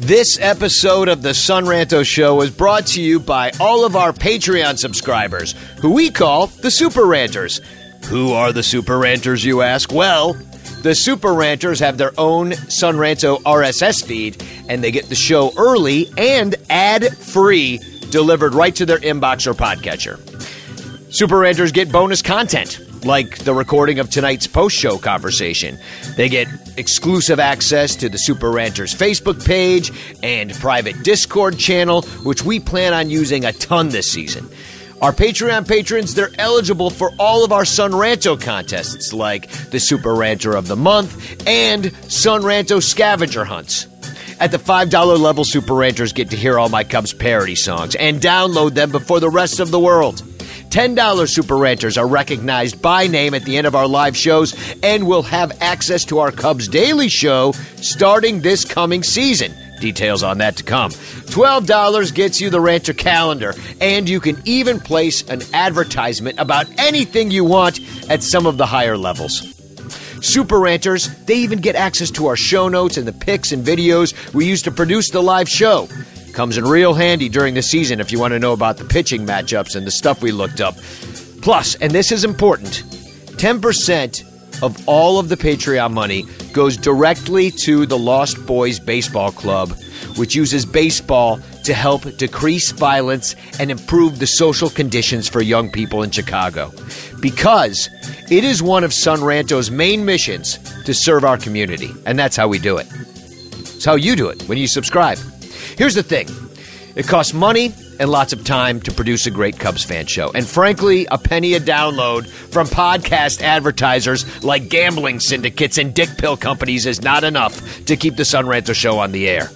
This episode of the Son Ranto Show is brought to you by all of our Patreon subscribers, who we call the Super Ranters. Who are the Super Ranters, you ask? Well, the Super Ranters have their own Son Ranto RSS feed, and they get the show early and ad free delivered right to their inbox or podcatcher. Super Ranters get bonus content like the recording of tonight's post show conversation. They get exclusive access to the Super Ranters Facebook page and private Discord channel, which we plan on using a ton this season. Our Patreon patrons, they're eligible for all of our Son Ranto contests, like the Super Ranter of the Month and Son Ranto scavenger hunts. At the $5 level, Super Ranters get to hear all my Cubs parody songs and download them before the rest of the world. $10 Super Ranters are recognized by name at the end of our live shows and will have access to our Cubs Daily Show starting this coming season. Details on that to come. $12 gets you the Ranter calendar, and you can even place an advertisement about anything you want at some of the higher levels. Super Ranters, they even get access to our show notes and the pics and videos we use to produce the live show. Comes in real handy during the season if you want to know about the pitching matchups and the stuff we looked up. Plus, and this is important, 10% of all of the Patreon money goes directly to the Lost Boys Baseball Club, which uses baseball to help decrease violence and improve the social conditions for young people in Chicago. Because it is one of Son Ranto's main missions to serve our community, and that's how we do it. It's how you do it when you subscribe. Here's the thing it costs money and lots of time to produce a great Cubs fan show. And frankly, a penny a download from podcast advertisers like gambling syndicates and dick pill companies is not enough to keep the Son Ranto show on the air.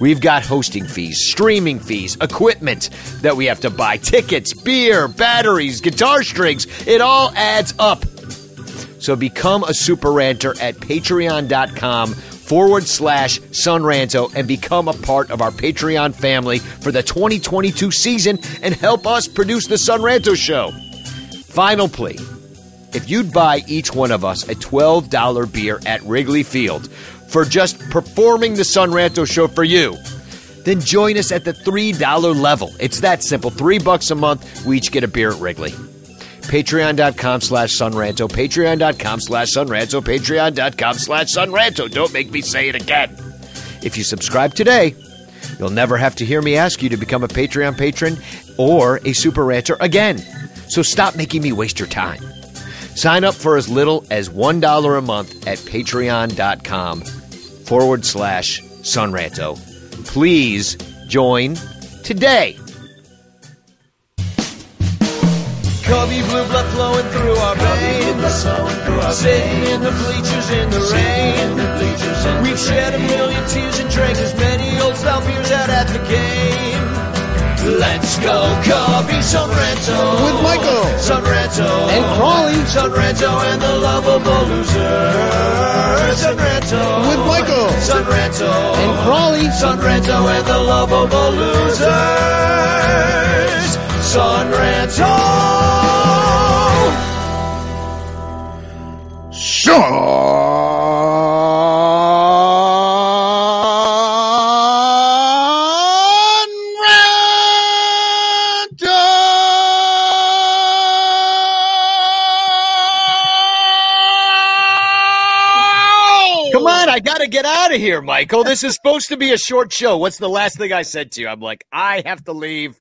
We've got hosting fees, streaming fees, equipment that we have to buy, tickets, beer, batteries, guitar strings. It all adds up. So become a super ranter at patreon.com forward slash sonranto and become a part of our Patreon family for the 2022 season and help us produce the Son Ranto Show. Final plea. If you'd buy each one of us a $12 beer at Wrigley Field for just performing the Son Ranto Show for you, then join us at the $3 level. It's that simple. Three bucks a month, we each get a beer at Wrigley. Patreon.com slash Sonranto, Patreon.com slash Sonranto, Patreon.com slash Sonranto. Don't make me say it again. If you subscribe today, you'll never have to hear me ask you to become a Patreon patron or a Super Ranter again. So stop making me waste your time. Sign up for as little as $1 a month at patreon.com forward slash Sonranto. Please join today. Cubby blue blood flowing through our veins. Sitting in the bleachers in the rain. We've shed a million tears and drank as many old style beers out at the game. Let's go, Cubby Son Ranto. With Michael. Son Ranto. And Crawley. Son Ranto and the lovable loser. Son Ranto. With Michael. Son Ranto. And Crawley. Son Ranto and the lovable losers. Son Ranto. Come on, I got to get out of here, Michael. This is supposed to be a short show. What's the last thing I said to you? I'm like, I have to leave.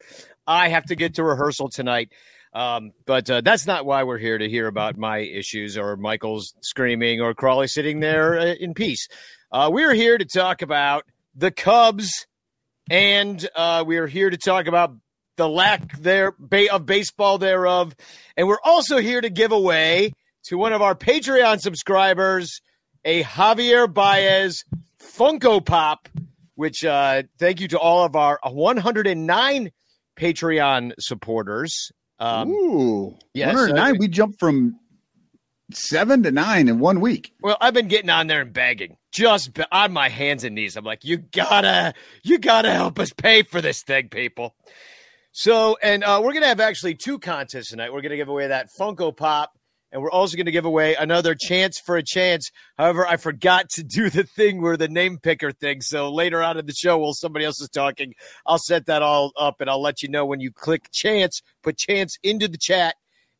I have to get to rehearsal tonight. Um, but uh, that's not why we're here to hear about my issues or Michael's screaming or Crawley sitting there uh, in peace. Uh, we're here to talk about the Cubs, and uh, we're here to talk about the lack there of baseball thereof, and we're also here to give away to one of our Patreon subscribers a Javier Baez Funko Pop which uh, thank you to all of our 109 Patreon supporters. Um, Ooh, yes, 109. uh, we jumped from seven to nine in one week. Well, I've been getting on there and begging, just be- on my hands and knees. I'm like, you gotta, you gotta help us pay for this thing, people. So, and uh, we're gonna have actually two contests tonight. We're gonna give away that Funko Pop, and we're also gonna give away another chance for a chance. However, I forgot to do the thing where the name picker thing. So later on in the show, while somebody else is talking, I'll set that all up, and I'll let you know when you click chance, put chance into the chat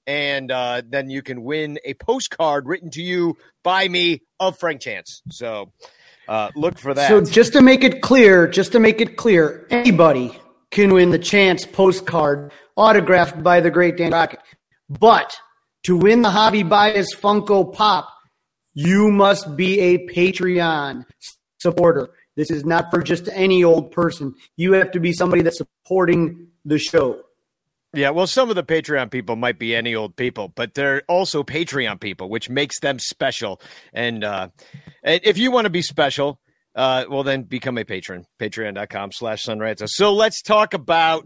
and uh, then you can win a postcard written to you by me of Frank Chance. So uh, look for that. So just to make it clear, just to make it clear, anybody can win the chance postcard autographed by the great Dan Rockett. But to win the Javy Baez Funko Pop, you must be a Patreon supporter. This is not for just any old person. You have to be somebody that's supporting the show. yeah, well, some of the Patreon people might be any old people, but they're also Patreon people, which makes them special. And uh, if you want to be special, uh, well, then become a patron. Patreon.com slash Sonranto. So let's talk about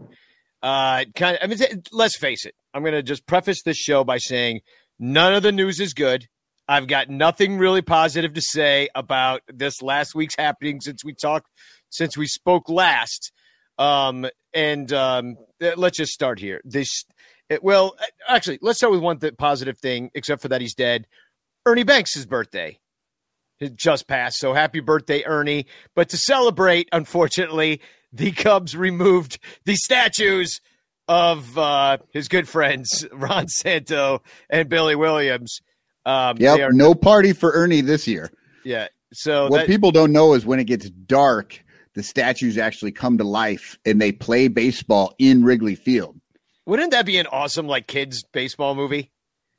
uh, kind of, I mean, let's face it. I'm going to just preface this show by saying none of the news is good. I've got nothing really positive to say about this last week's happening since we talked, since we spoke last. Um, and um, let's just start here. This, it, well, actually, let's start with one th- positive thing, except for that he's dead. Ernie Banks' birthday it just passed. So happy birthday, Ernie. But to celebrate, unfortunately, the Cubs removed the statues of uh, his good friends, Ron Santo and Billy Williams. Um, Yep, are- no party for Ernie this year. yeah. So what that- people don't know is when it gets dark, the statues actually come to life and they play baseball in Wrigley Field. wouldn't that be an awesome like kids baseball movie?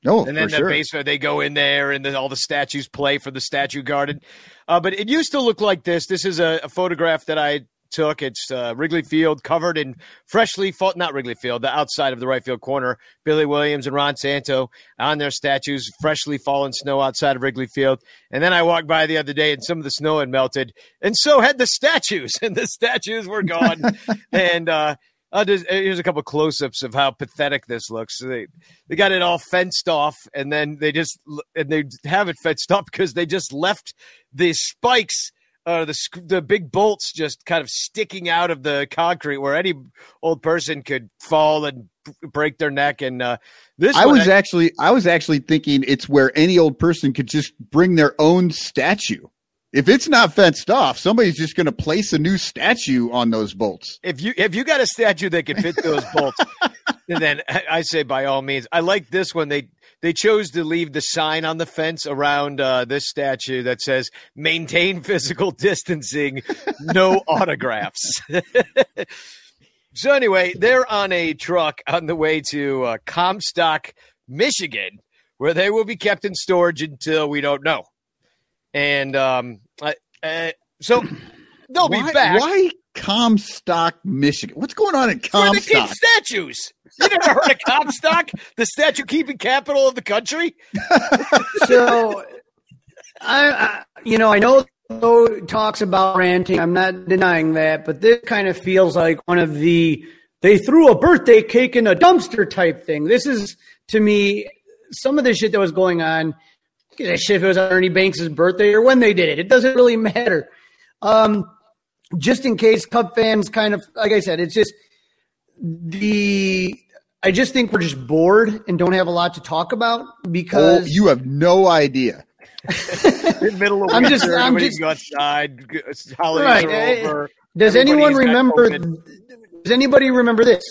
Oh, and then the sure. baseball they go in there and then all the statues play for the statue garden uh, but it used to look like this this is a, a photograph that i took. It's uh, wrigley field covered in freshly fought not wrigley field the outside of the right field corner. Billy williams and ron santo on their statues freshly fallen snow outside of wrigley field. And then i walked by the other day and some of the snow had melted and so had the statues and the statues were gone. And uh just, here's a couple close-ups of how pathetic this looks. So they they got it all fenced off, and then they just and they have it fenced off because they just left the spikes, uh, the the big bolts just kind of sticking out of the concrete where any old person could fall and break their neck. And uh, this I was actually I was actually thinking it's where any old person could just bring their own statue. If it's not fenced off, somebody's just going to place a new statue on those bolts. if you if you got a statue that can fit those bolts, then I I say by all means. I like this one. They they chose to leave the sign on the fence around uh, this statue that says "Maintain physical distancing, no autographs." so anyway, they're on a truck on the way to uh, Comstock, Michigan, where they will be kept in storage until we don't know. And um, I, uh, so they'll why, be back. Why Comstock, Michigan? What's going on in Where they keep Comstock? statues. You never heard of Comstock, the statue keeping capital of the country? so I, I you know i know Joe talks about ranting i'm not denying that but this kind of feels like one of the they threw a birthday cake in a dumpster type thing this is to me some of the shit that was going on give a shit if it was on ernie banks' birthday or when they did it it doesn't really matter um just in case Cub fans kind of like i said it's just the i just think we're just bored and don't have a lot to talk about Oh, because you have no idea. In middle of I'm winter, just- I'm everybody just- can go outside. g- Holidays Right, are eh, over. Does Everybody's anyone remember? COVID. Does anybody remember this?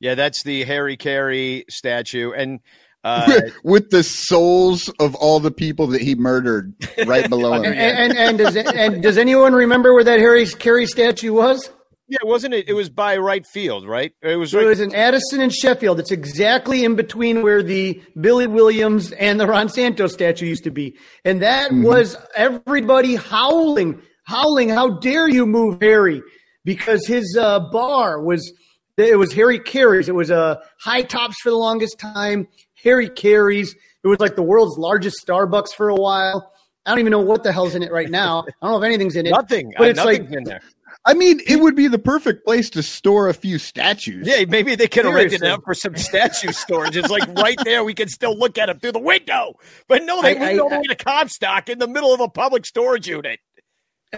Yeah, that's the Harry Caray statue, and uh, With the souls of all the people that he murdered right below him. and, and does and does anyone remember where that Harry Caray statue was? yeah, wasn't it? It was by right field, right? It was It was in Addison and Sheffield. It's exactly in between where the Billy Williams and the Ron Santos statue used to be, and that was everybody howling, howling. How dare you move Harry? Because his uh, bar was it was Harry Caray's. It was a uh, high tops for the longest time. Harry Caray's. It was like the world's largest Starbucks for a while. I don't even know what the hell's in it right now. I don't know if anything's in it. Nothing. But uh, it's like in there. I mean, it would be the perfect place to store a few statues. Yeah, maybe they could have rented it out for some statue storage. It's like right there. We can still look at them through the window. But no, they I- moved I- all the way to Comstock in the middle of a public storage unit.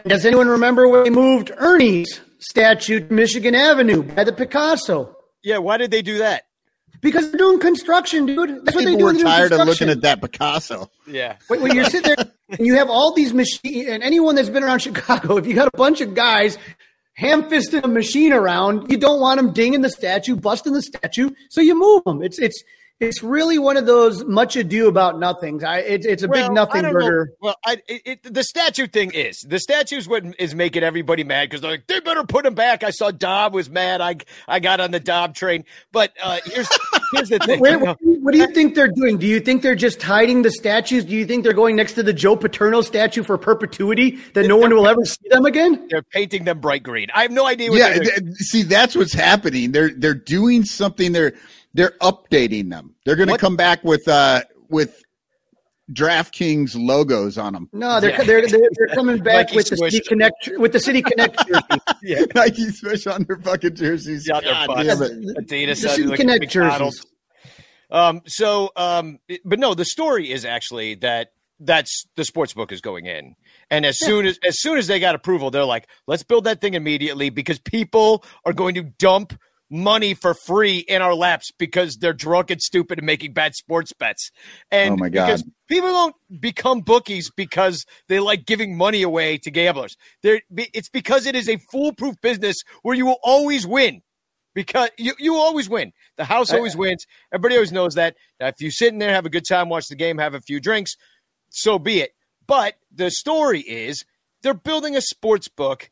Does anyone remember when they moved Ernie's statue to Michigan Avenue by the Picasso? Yeah, why did they do that? Because they're doing construction, dude. That's what they People do. were They're doing tired of looking at that Picasso. Yeah. When, when you're sitting there and you have all these machines, and anyone that's been around Chicago, if you got a bunch of guys ham fisting a machine around, you don't want them dinging the statue, busting the statue, so you move them. It's it's it's really one of those much ado about nothings. I it's it's a Well, big nothing don't know. burger. Well, I, it, it, the statue thing is the statue's what is making everybody mad because they're like they better put him back. I saw Dob was mad. I I got on the Dob train, but uh, here's here's the thing. Wait, you know, what, do you- what do you think they're doing? Do you think they're just hiding the statues? Do you think they're going next to the Joe Paterno statue for perpetuity that no one will ever see them again? they're painting them bright green. I have no idea. What Yeah, they're doing. th- see, that's what's happening. They're they're doing something. They're they're updating them. They're going to come back with uh with DraftKings logos on them. No, they're Yeah. they're, they're, they're coming back Nike with the City Connect with the City Connect jersey. yeah. Nike Swish on their fucking jerseys. Yeah, they're God fucked. damn. Adidas, The City like Connect McDonald's. jerseys. Um, so, um, it- but no, the story is actually that that's the sports book is going in, and as soon as as soon as they got approval, they're like, let's build that thing immediately because people are going to dump money for free in our laps because they're drunk and stupid and making bad sports bets. And Oh my God. because people don't become bookies because they like giving money away to gamblers. They're, it's because it is a foolproof business where you will always win because you, you always win. The house always wins. Everybody always knows that. Now, if you sit in there, have a good time, watch the game, have a few drinks, so be it. But the story is they're building a sports book,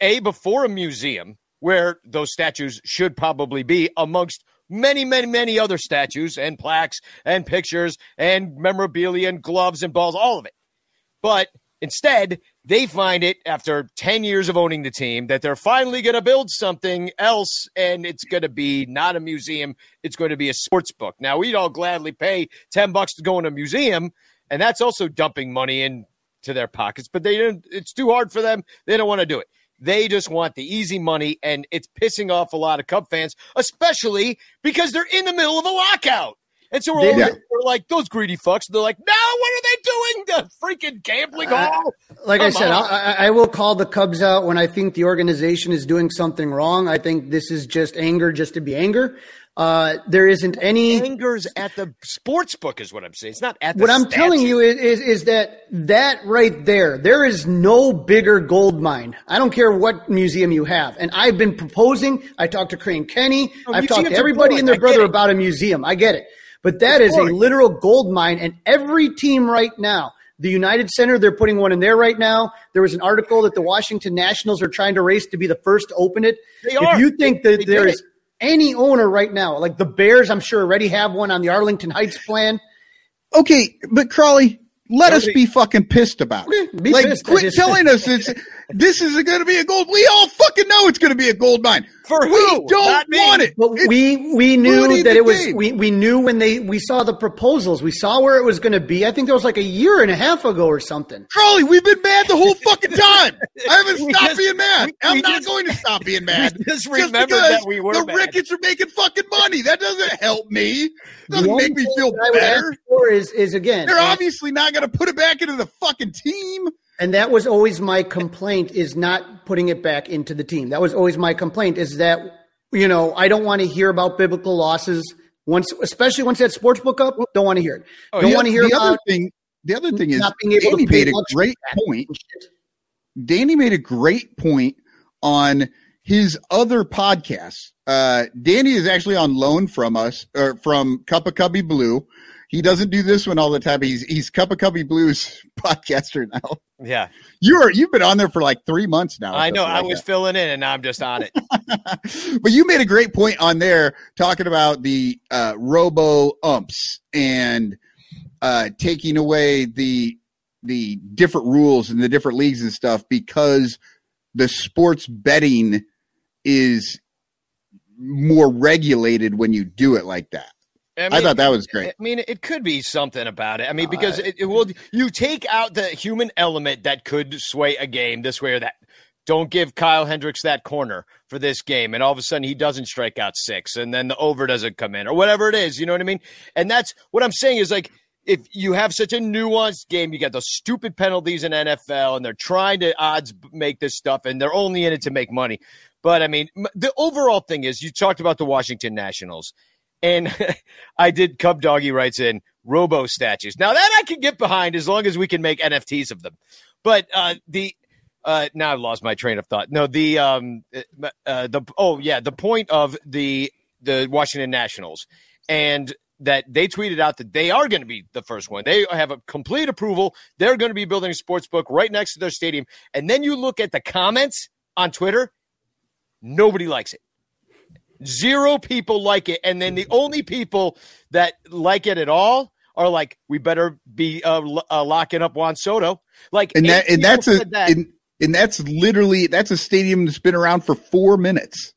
a before a museum where those statues should probably be amongst many, many, many other statues and plaques and pictures and memorabilia and gloves and balls, all of it. But instead, they find it after 10 years of owning the team that they're finally going to build something else and it's going to be not a museum, it's going to be a sports book. Now, we'd all gladly pay 10 bucks to go in a museum, and that's also dumping money into their pockets, but they don't it's too hard for them. They don't want to do it. They just want the easy money, and it's pissing off a lot of Cub fans, especially because they're in the middle of a lockout. And so we're, all, Yeah. we're like, those greedy fucks. They're like, no, what are they doing? The freaking gambling uh, hall? Like I said. I, I, I will call the Cubs out when I think the organization is doing something wrong. I think this is just anger, just to be anger. Uh, there isn't any. Angers at the sports book is what I'm saying. It's not at the What I'm telling you is, is is that that right there, there is no bigger gold mine. I don't care what museum you have, and I've been proposing. I talked to Crain Kenney. Oh, I've talked to everybody and their brother it. about a museum. I get it, but that is a literal gold mine, and every team right now. The United Center, they're putting one in there right now. There was an article that the Washington Nationals are trying to race to be the first to open it. They if are. you think that They there is any owner right now, like the Bears, I'm sure already have one on the Arlington Heights plan. Okay, but Crawley, let us be fucking pissed about it. Like, pissed. Quit telling us it's this is going to be a gold. We all fucking know it's going to be a gold mine. For we who? don't Not me. want it. But It's- we we knew that it was game. we, we knew when they we saw the proposals. We saw where it was going to be. I think that was like a year and a half ago or something. Charlie, we've been mad the whole fucking time. I haven't stopped just- being mad. we- I'm we not just- going to stop being mad. Just remembered because that we were the mad. Ricketts are making fucking money. That doesn't help me. Doesn't The make me feel that I would better. ask for is is again, They're and, obviously not going to put it back into the fucking team. And that was always my complaint is not putting it back into the team. That was always my complaint is that you know I don't want to hear about biblical losses once, especially once that sports book up. Don't want to hear it. don't The- want to hear the other thing. The other thing is, not being able Danny made a great point. Danny made a great point on his other podcast. Uh, Danny is actually on loan from us, or from Cup of Cubby Blue. He doesn't do this one all the time. He's he's Cup of Cubby Blue's podcaster now. Yeah, You are you've been on there for like three months now. I know. something I like was filling in, and now I'm just on it. but you made a great point on there talking about the uh, robo umps and uh, taking away the the different rules and the different leagues and stuff because the sports betting is more regulated when you do it like that. I, thought that was great. I mean, it could be something about it. I mean, because uh, it, it will. You take out the human element that could sway a game this way or that. Don't give Kyle Hendricks that corner for this game, and all of a sudden he doesn't strike out six, and then the over doesn't come in, or whatever it is. You know what I mean? And that's what I'm saying is like if you have such a nuanced game, you got those stupid penalties in NFL, and they're trying to odds make this stuff, and they're only in it to make money. But I mean, the overall thing is you talked about the Washington Nationals, and I did. Cub Doggy writes in Robo statues. Now that I can get behind as long as we can make NFTs of them. But uh, the uh, now I've lost my train of thought. No, the um, uh the oh yeah, the point of the the Washington Nationals and that they tweeted out that they are going to be the first one. They have a complete approval. They're going to be building a sports book right next to their stadium. And then you look at the comments on Twitter, nobody likes it. Zero people like it. And then the only people that like it at all are like, we better be uh, uh, locking up Juan Soto. Like, and that, and that's a, that. and, and that's literally, that's a stadium that's been around for four minutes.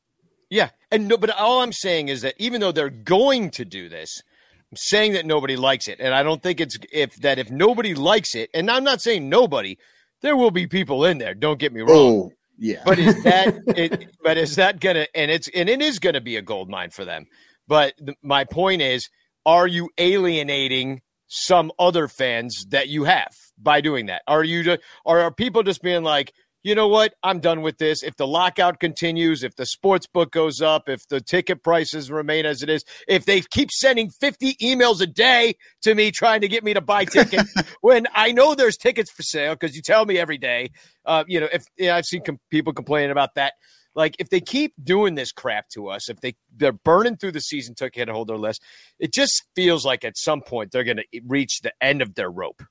Yeah. And no, but all I'm saying is that even though they're going to do this, I'm saying that nobody likes it. And I don't think it's if that if nobody likes it, and I'm not saying nobody, there will be people in there. Don't get me wrong. Oh, yeah. But is that it, but is that gonna and it's and it is gonna be a gold mine for them. But my point is, are you alienating some other fans that you have by doing that? Are you just, or are people just being like, you know what? I'm done with this. If the lockout continues, if the sports book goes up, if the ticket prices remain as it is, if they keep sending 50 emails a day to me trying to get me to buy tickets when I know there's tickets for sale because you tell me every day, uh, you know, if you know, I've seen com- people complaining about that. Like if they keep doing this crap to us, if they they're burning through the season ticket holder list, it just feels like at some point they're going to reach the end of their rope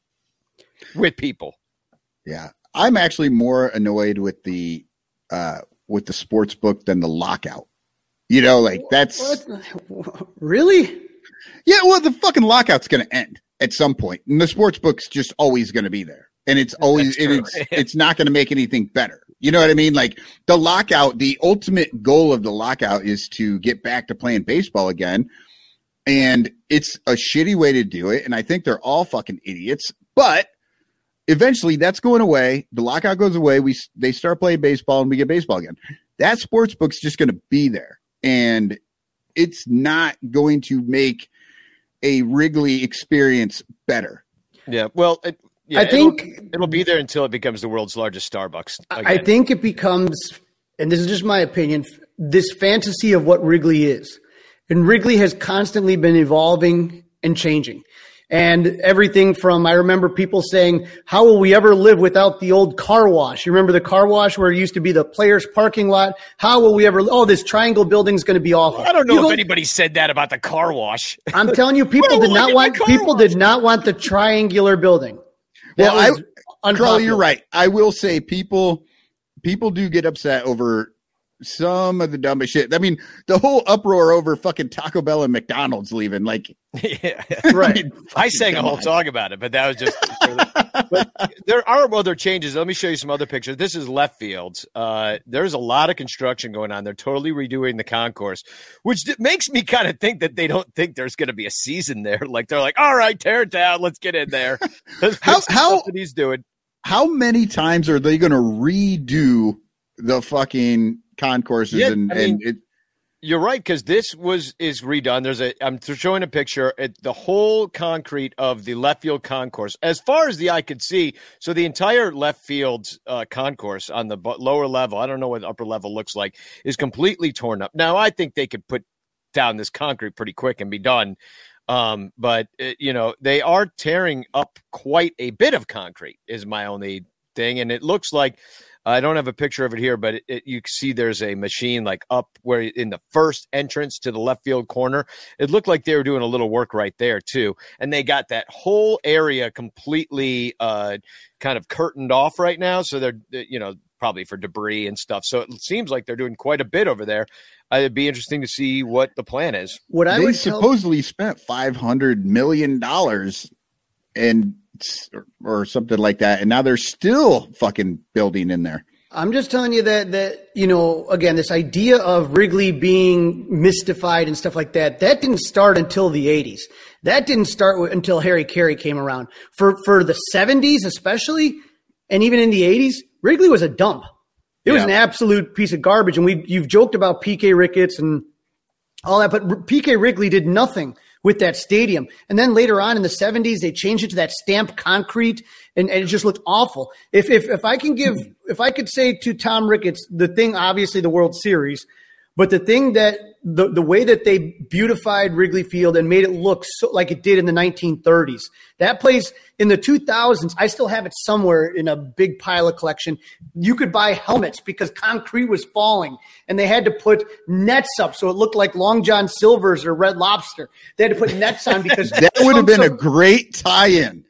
with people. Yeah, I'm actually more annoyed with the uh with the sports book than the lockout. You know, like that's what? really yeah. Well, the fucking lockout's going to end at some point, and the sports book's just always going to be there, and it's always it's it's not going to make anything better. You know what I mean? Like the lockout, the ultimate goal of the lockout is to get back to playing baseball again. And it's a shitty way to do it. And I think they're all fucking idiots. But eventually that's going away. The lockout goes away. We they start playing baseball and we get baseball again. That sports book's just going to be there, and it's not going to make a Wrigley experience better. Yeah, well, it, yeah, I think it'll, it'll, be there until it becomes the world's largest Starbucks. Again. I think it becomes, and this is just my opinion, this fantasy of what Wrigley is. And Wrigley has constantly been evolving and changing and everything from I remember people saying, "How will we ever live without the old car wash?" You remember the car wash where it used to be the players' parking lot? How will we ever? Oh, this triangle building is going to be awful. I don't know if anybody said that about the car wash. I'm telling you, people did not want people wash? did not want the triangular building. That well, I, Carl, you're right. I will say people people do get upset over some of the dumbest shit. I mean, the whole uproar over fucking Taco Bell and McDonald's leaving, like, yeah, right. I, mean, I sang a whole on. song about it, but that was just. but there are other changes. Let me show you some other pictures. This is left fields. Uh, there's a lot of construction going on. They're totally redoing the concourse, which makes me kind of think that they don't think there's going to be a season there. Like they're like, all right, tear it down, let's get in there. how how he's doing? How many times are they going to redo the fucking concourses yeah, and, I mean, and it, you're right because this was is redone. There's a I'm showing a picture. It, the whole concrete of the left field concourse, as far as the eye could see, so the entire left field uh, concourse on the lower level, I don't know what the upper level looks like, is completely torn up. Now I think they could put down this concrete pretty quick and be done. Um, but it, you know they are tearing up quite a bit of concrete. Is my only thing, and it looks like I don't have a picture of it here, but it, it, you see there's a machine like up where in the first entrance to the left field corner. It looked like they were doing a little work right there too, and they got that whole area completely uh, kind of curtained off right now. So they're you know probably for debris and stuff. So it seems like they're doing quite a bit over there. Uh, it'd be interesting to see what the plan is. What I they supposedly tell- spent five hundred million dollars and or, or something like that. And now they're still fucking building in there. I'm just telling you that that you know again this idea of Wrigley being mystified and stuff like that that didn't start until the 80s. That didn't start until Harry Caray came around. For for the 70s especially and even in the 80s, Wrigley was a dump. It yeah. was an absolute piece of garbage and we you've joked about PK Ricketts and all that but PK Wrigley did nothing with that stadium. And then later on in the 70s, they changed it to that stamped concrete and, and, it just looked awful. If, if, if I can give, if I could say to Tom Ricketts, the thing, obviously the World Series, but the thing that the, the way that they beautified Wrigley Field and made it look so like it did in the 1930s, that place in the 2000s, I still have it somewhere in a big pile of collection. You could buy helmets because concrete was falling and they had to put nets up so it looked like Long John Silver's or Red Lobster. They had to put nets on because that would have been a great tie-in.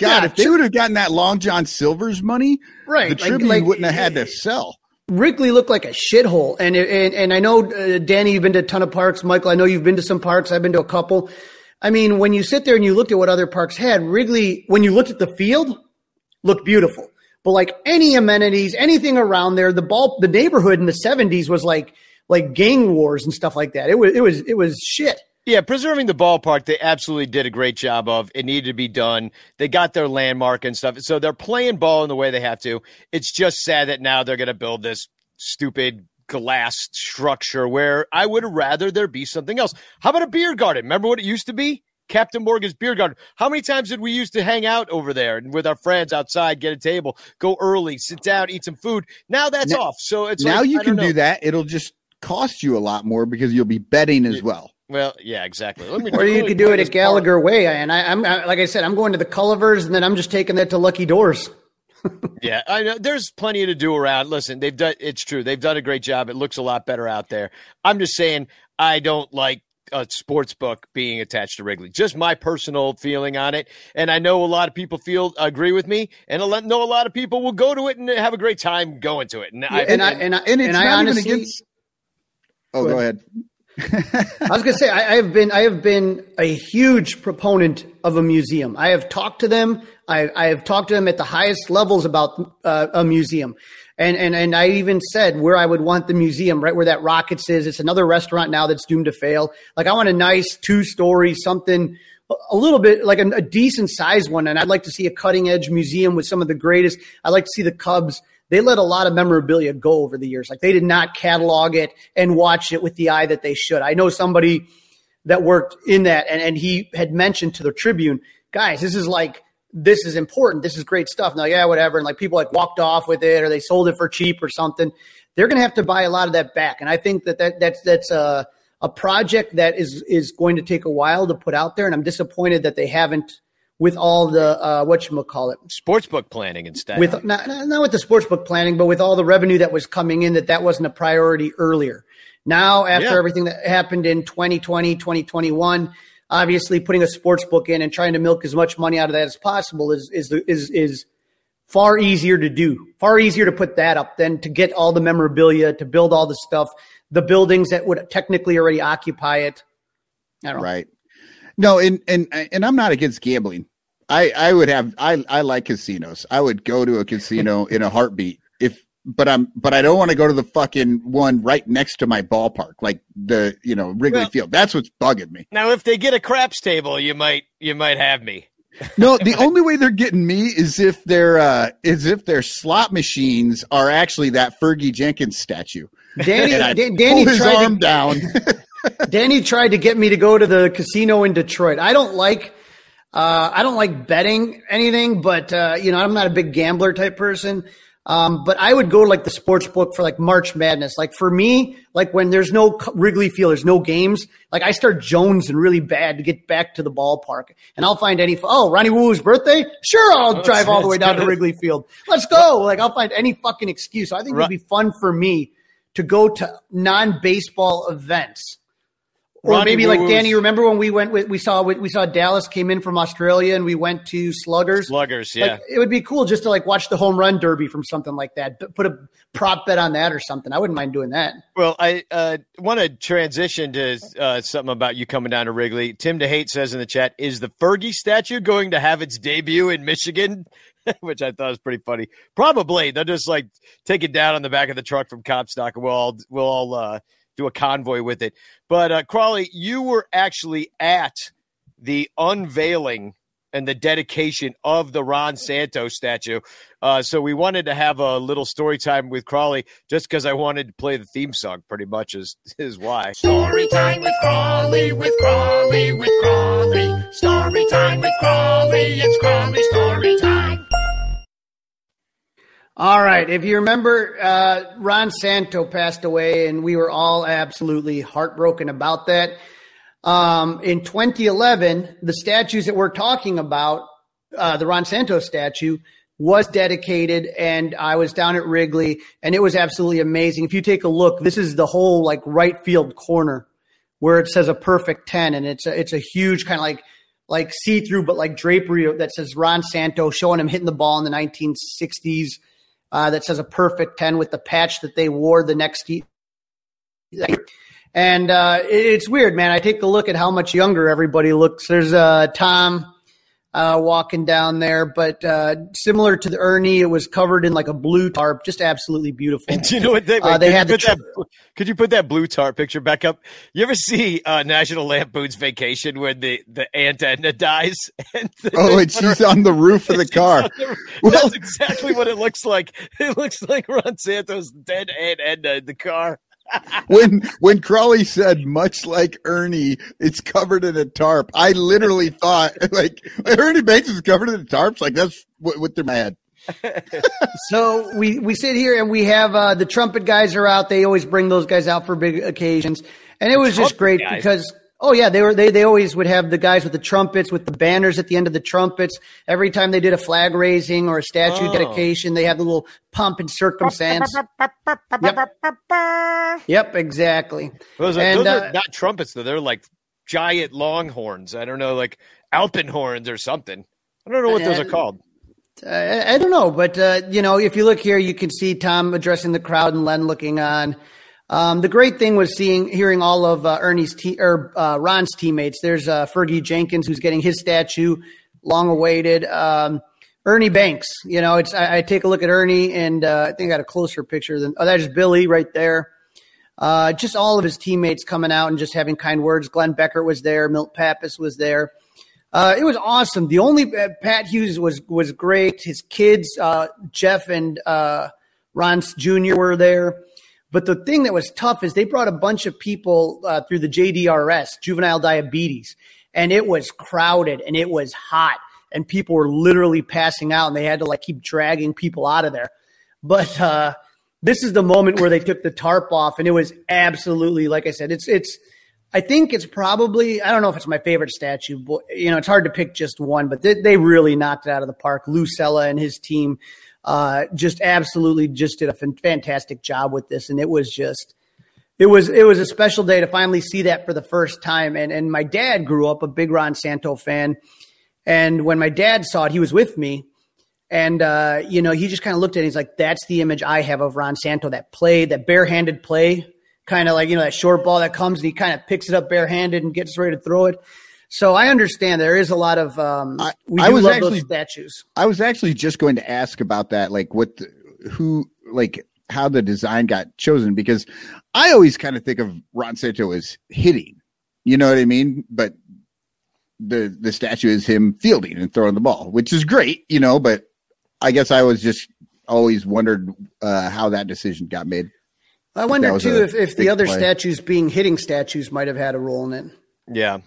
God, yeah, if they would have gotten that Long John Silver's money, right? The Tribune like, like, wouldn't have had to eh, sell. Wrigley looked like a shithole, and and and I know uh, Danny, you've been to a ton of parks. Michael, I know you've been to some parks. I've been to a couple. I mean, when you sit there and you looked at what other parks had, Wrigley, when you looked at the field, looked beautiful. But like any amenities, anything around there, the ball, the neighborhood in the '70s was like like gang wars and stuff like that. It was it was it was shit. Yeah, preserving the ballpark, they absolutely did a great job of. It needed to be done. They got their landmark and stuff. So they're playing ball in the way they have to. It's just sad that now they're going to build this stupid glass structure where I would rather there be something else. How about a beer garden? Remember what it used to be? Captain Morgan's Beer Garden. How many times did we used to hang out over there and with our friends outside, get a table, go early, sit down, eat some food? Now that's now, off. So it's now like, you can do that. It'll just cost you a lot more because you'll be betting as well. Well, yeah, exactly. or you could do it at Gallagher part. Way, and I, am like I said, I'm going to the Cullivers, and then I'm just taking that to Lucky Doors. yeah, I know. There's plenty to do around. Listen, they've done. It's true. They've done a great job. It looks a lot better out there. I'm just saying, I don't like a sports book being attached to Wrigley. Just my personal feeling on it, and I know a lot of people feel agree with me, and I know a lot of people will go to it and have a great time going to it. And, yeah, I, and, I, and, I, and, it's and I honestly, against. Oh, go ahead. I was to say I, I, have been I have been a huge proponent of a museum. I have talked to them. I, I have talked to them at the highest levels about uh, a museum, and and and I even said where I would want the museum, right where that Rockets is. It's another restaurant now that's doomed to fail. Like I want a nice two story something. A little bit like a, a decent size one, and I'd like to see a cutting edge museum with some of the greatest. I'd like to see the Cubs they let a lot of memorabilia go over the years. Like they did not catalog it and watch it with the eye that they should. I know somebody that worked in that and, and he had mentioned to the Tribune, guys, this is like this is important. This is great stuff. Now, yeah, whatever. And like people like walked off with it or they sold it for cheap or something. They're going to have to buy a lot of that back. And I think that, that that's, that's a, a project that is, is going to take a while to put out there. And I'm disappointed that they haven't with all the uh, what you call it sportsbook planning instead. With not, not with the sportsbook planning but with all the revenue that was coming in that that wasn't a priority earlier. Now after yeah. everything that happened in 2020 2021 obviously putting a sports book in and trying to milk as much money out of that as possible is is is is far easier to do far easier to put that up than to get all the memorabilia to build all the stuff the buildings that would technically already occupy it. Right. No and and and i'm not against gambling I I would have I I like casinos. I would go to a casino in a heartbeat if but I'm but I don't want to go to the fucking one right next to my ballpark, like the you know Wrigley well, Field. That's what's bugging me. Now, if they get a craps table, you might you might have me. no, the only way they're getting me is if their uh is if their slot machines are actually that Fergie Jenkins statue. Danny, Danny pull his arm to, down. Danny tried to get me to go to the casino in Detroit. I don't like uh, I don't like betting anything, but uh, you know, I'm not a big gambler type person. Um, but I would go to like the sports book for like March Madness. Like for me, like when there's no Wrigley Field, there's no games. Like I start jonesing really bad to get back to the ballpark, and I'll find any. Oh, Ronnie Woo's birthday? Sure, I'll oh, drive all the way down to Wrigley Field. Let's go. Like I'll find any fucking excuse. So I think it'd be fun for me to go to non baseball events or Ronnie maybe like Danny, remember when we went? with, We saw we saw Dallas came in from Australia, and we went to Sluggers. Sluggers, yeah. Like, it would be cool just to like watch the home run derby from something like that. Put a prop bet on that or something. I wouldn't mind doing that. Well, I uh, want to transition to uh, something about you coming down to Wrigley. Tim DeHate says in the chat: Is the Fergie statue going to have its debut in Michigan? which I thought was pretty funny. Probably they'll just like take it down on the back of the truck from Comstock, and we'll all we'll all uh, do a convoy with it. But uh, Crawley, you were actually at the unveiling and the dedication of the Ron Santos statue. Uh, so we wanted to have a little story time with Crawley just because I wanted to play the theme song pretty much is, is why. Story time with Crawley, with Crawley, with Crawley. Story time with Crawley, it's Crawley story time. All right. If you remember, uh, Ron Santo passed away, and we were all absolutely heartbroken about that. Um, in 2011, the statues that we're talking about, uh, the Ron Santo statue, was dedicated, and I was down at Wrigley, and it was absolutely amazing. If you take a look, this is the whole like right field corner where it says a perfect ten, and it's a, it's a huge kind of like like see through, but like drapery that says Ron Santo, showing him hitting the ball in the 1960s. Uh, that says a perfect 10 with the patch that they wore the next year. And uh, it's weird, man. I take a look at how much younger everybody looks. There's uh, Tom uh, walking down there, but uh, similar to the Ernie, it was covered in like a blue tarp, just absolutely beautiful. Do you know what they, Uh, wait, they could had you the put that, could you put that blue tarp picture back up? You ever see uh, National Lampoon's Vacation when the, the Aunt Edna dies? And the- Oh, and she's on the roof of the car. Well- That's exactly what it looks like. It looks like Ron Santos' dead Aunt Edna in the car. When when Crawley said much like Ernie, it's covered in a tarp. I literally thought like Ernie Banks is covered in tarps. Like that's what, what they're mad. So we we sit here and we have uh, the trumpet guys are out. They always bring those guys out for big occasions, and it was just great guys? because oh yeah, they were they they always would have the guys with the trumpets with the banners at the end of the trumpets. Every time they did a flag raising or a statue Oh. dedication, they had the little pomp and circumstance. Yep, yep exactly. Those are, And, those uh, are not trumpets, though. They're like giant longhorns. I don't know, like alpenhorns or something. I don't know what those are Uh, called. I, I don't know, but uh, you know, if you look here, you can see Tom addressing the crowd and Len looking on. Um, the great thing was seeing, hearing all of uh, Ernie's te- or uh, Ron's teammates. There's uh, Fergie Jenkins who's getting his statue, long awaited. Um, Ernie Banks, you know, it's I, I take a look at Ernie and uh, I think I got a closer picture than oh, that's Billy right there. Uh, just all of his teammates coming out and just having kind words. Glenn Beckert was there. Milt Pappas was there. Uh, it was awesome. The only Pat Hughes was was great. His kids, Jeff and uh, Ron Jr. were there. But the thing that was tough is they brought a bunch of people uh, through the JDRF, juvenile diabetes, and it was crowded and it was hot, and people were literally passing out, and they had to like keep dragging people out of there. But uh, this is the moment where they took the tarp off, and it was absolutely, like I said, it's it's. I think it's probably I don't know if it's my favorite statue, but you know it's hard to pick just one. But they, they really knocked it out of the park. Lou Cella and his team uh, just absolutely just did a fantastic job with this, and it was just it was it was a special day to finally see that for the first time. And and my dad grew up a big Ron Santo fan, and when my dad saw it, he was with me. And uh, you know, he just kind of looked at it. He's like, "That's the image I have of Ron Santo. That play, that barehanded play, kind of like you know that short ball that comes and he kind of picks it up barehanded and gets ready to throw it." So I understand there is a lot of um, I- we I was love actually- those statues. I was actually just going to ask about that, like what, the, who, like how the design got chosen, because I always kind of think of Ron Santo as hitting, you know what I mean? But the the statue is him fielding and throwing the ball, which is great, you know. But I guess I was just always wondered uh, how that decision got made. I wonder was too if, if the other play. statues being hitting statues might have had a role in it. Yeah.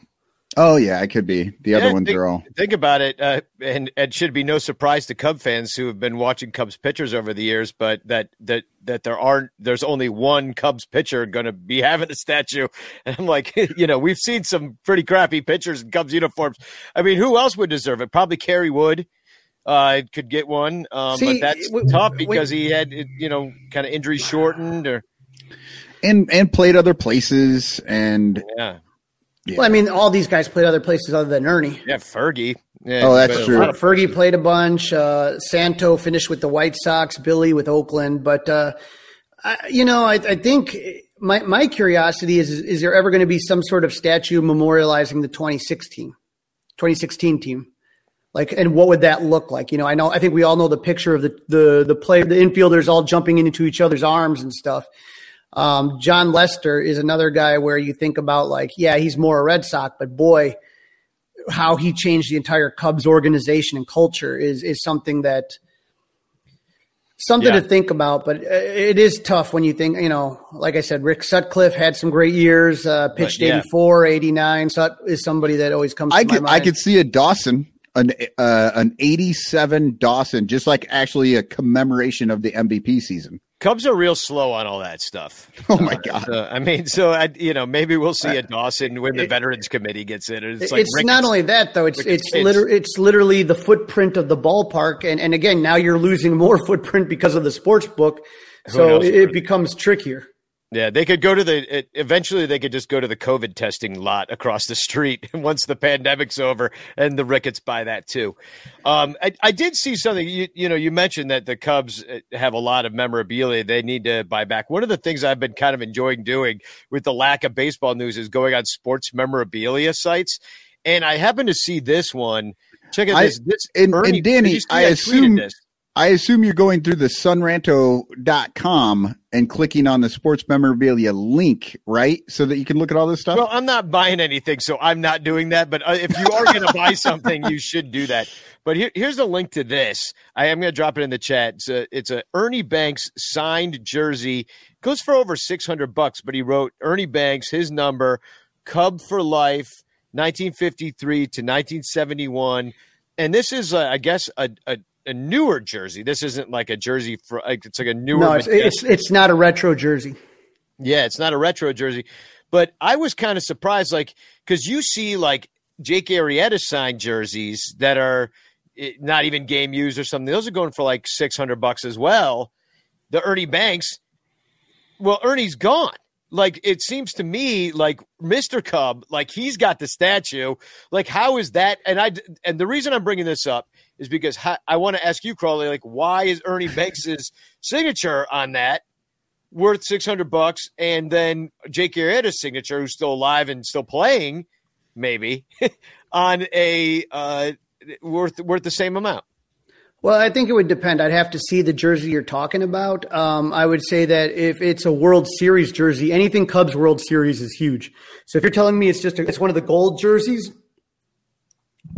Oh yeah, it could be. The other ones think, are all. Think about it, uh, and it should be no surprise to Cub fans who have been watching Cubs pitchers over the years, but that that that there aren't there's only one Cubs pitcher going to be having a statue, and I'm like, you know, we've seen some pretty crappy pitchers in Cubs uniforms. I mean, who else would deserve it? Probably Kerry Wood. Uh, could get one, um, See, but that's w- tough w- because he had, you know, kind of injury shortened, or and and played other places and yeah, yeah. Well, I mean, all these guys played other places other than Ernie. yeah, Fergie. Yeah, Oh, that's true. Fergie played a bunch. Uh, Santo finished with the White Sox. Billy with Oakland. But uh, I, you know, I, I think my my curiosity is: is there ever going to be some sort of statue memorializing the 2016 2016 team? Like, and what would that look like? You know, I know, I think we all know the picture of the the the player, the infielders all jumping into each other's arms and stuff. Um, Jon Lester is another guy where you think about like, yeah, he's more a Red Sox, but boy, how he changed the entire Cubs organization and culture is is something that something Yeah. to think about. But uh, it is tough when you think, you know, like I said, Rick Sutcliffe had some great years, uh, pitched But, yeah. 84, 89. Sut is somebody that always comes. I to my could I could see a Dawson, an uh, an eighty seven Dawson, just like actually a commemoration of the MVP season. Cubs are real slow on all that stuff. Oh my god! Uh, I mean, so I, you know, maybe we'll see a Dawson when the Veterans Committee gets in. It's, It's, like Ricketts. not only that though; it's Ricketts it's liter- it's literally the footprint of the ballpark, and and again, now you're losing more footprint because of the sports book, so it, it becomes trickier. Yeah, they could go to the. It, eventually, they could just go to the COVID testing lot across the street once the pandemic's over, and the Ricketts buy that too. Um, I, I did see something. You, you know, you mentioned that the Cubs uh, have a lot of memorabilia they need to buy back. One of the things I've been kind of enjoying doing with the lack of baseball news is going on sports memorabilia sites, and I happen to see this one. Check out I- this. this and- and Danny, did I assume- this. I assume you're going through the sonranto.com and clicking on the sports memorabilia link, right? So that you can look at all this stuff. Well, I'm not buying anything, so I'm not doing that. But uh, if you are going to buy something, you should do that. But here, here's a link to this. I am going to drop it in the chat. It's a, it's a Ernie Banks signed jersey. Goes for over 600 bucks. But he wrote Ernie Banks, his number, Cub for life, 1953 to 1971. And this is, uh, I guess, a, a a newer jersey. This isn't like a jersey for like it's like a newer. No, it's, it's it's not a retro jersey. Yeah, it's not a retro jersey. But I was kind of surprised, like, because you see, like, Jake Arrieta signed jerseys that are eh, not even game used or something. Those are going for like 600 bucks as well. The Ernie Banks, well, Ernie's gone. Like, it seems to me like Mr. Cub, like, he's got the statue. Like, how is that? And I, and the reason I'm bringing this up is because how, I want to ask you, Crawley, like, why is Ernie Banks's signature on that? worth 600 bucks and then Jake Arrieta's signature who's still alive and still playing maybe on a uh worth worth the same amount. Well, I think it would depend. I'd have to see the jersey you're talking about. Um, I would say that if it's a World Series jersey, anything Cubs World Series is huge. So if you're telling me it's just a, it's one of the gold jerseys,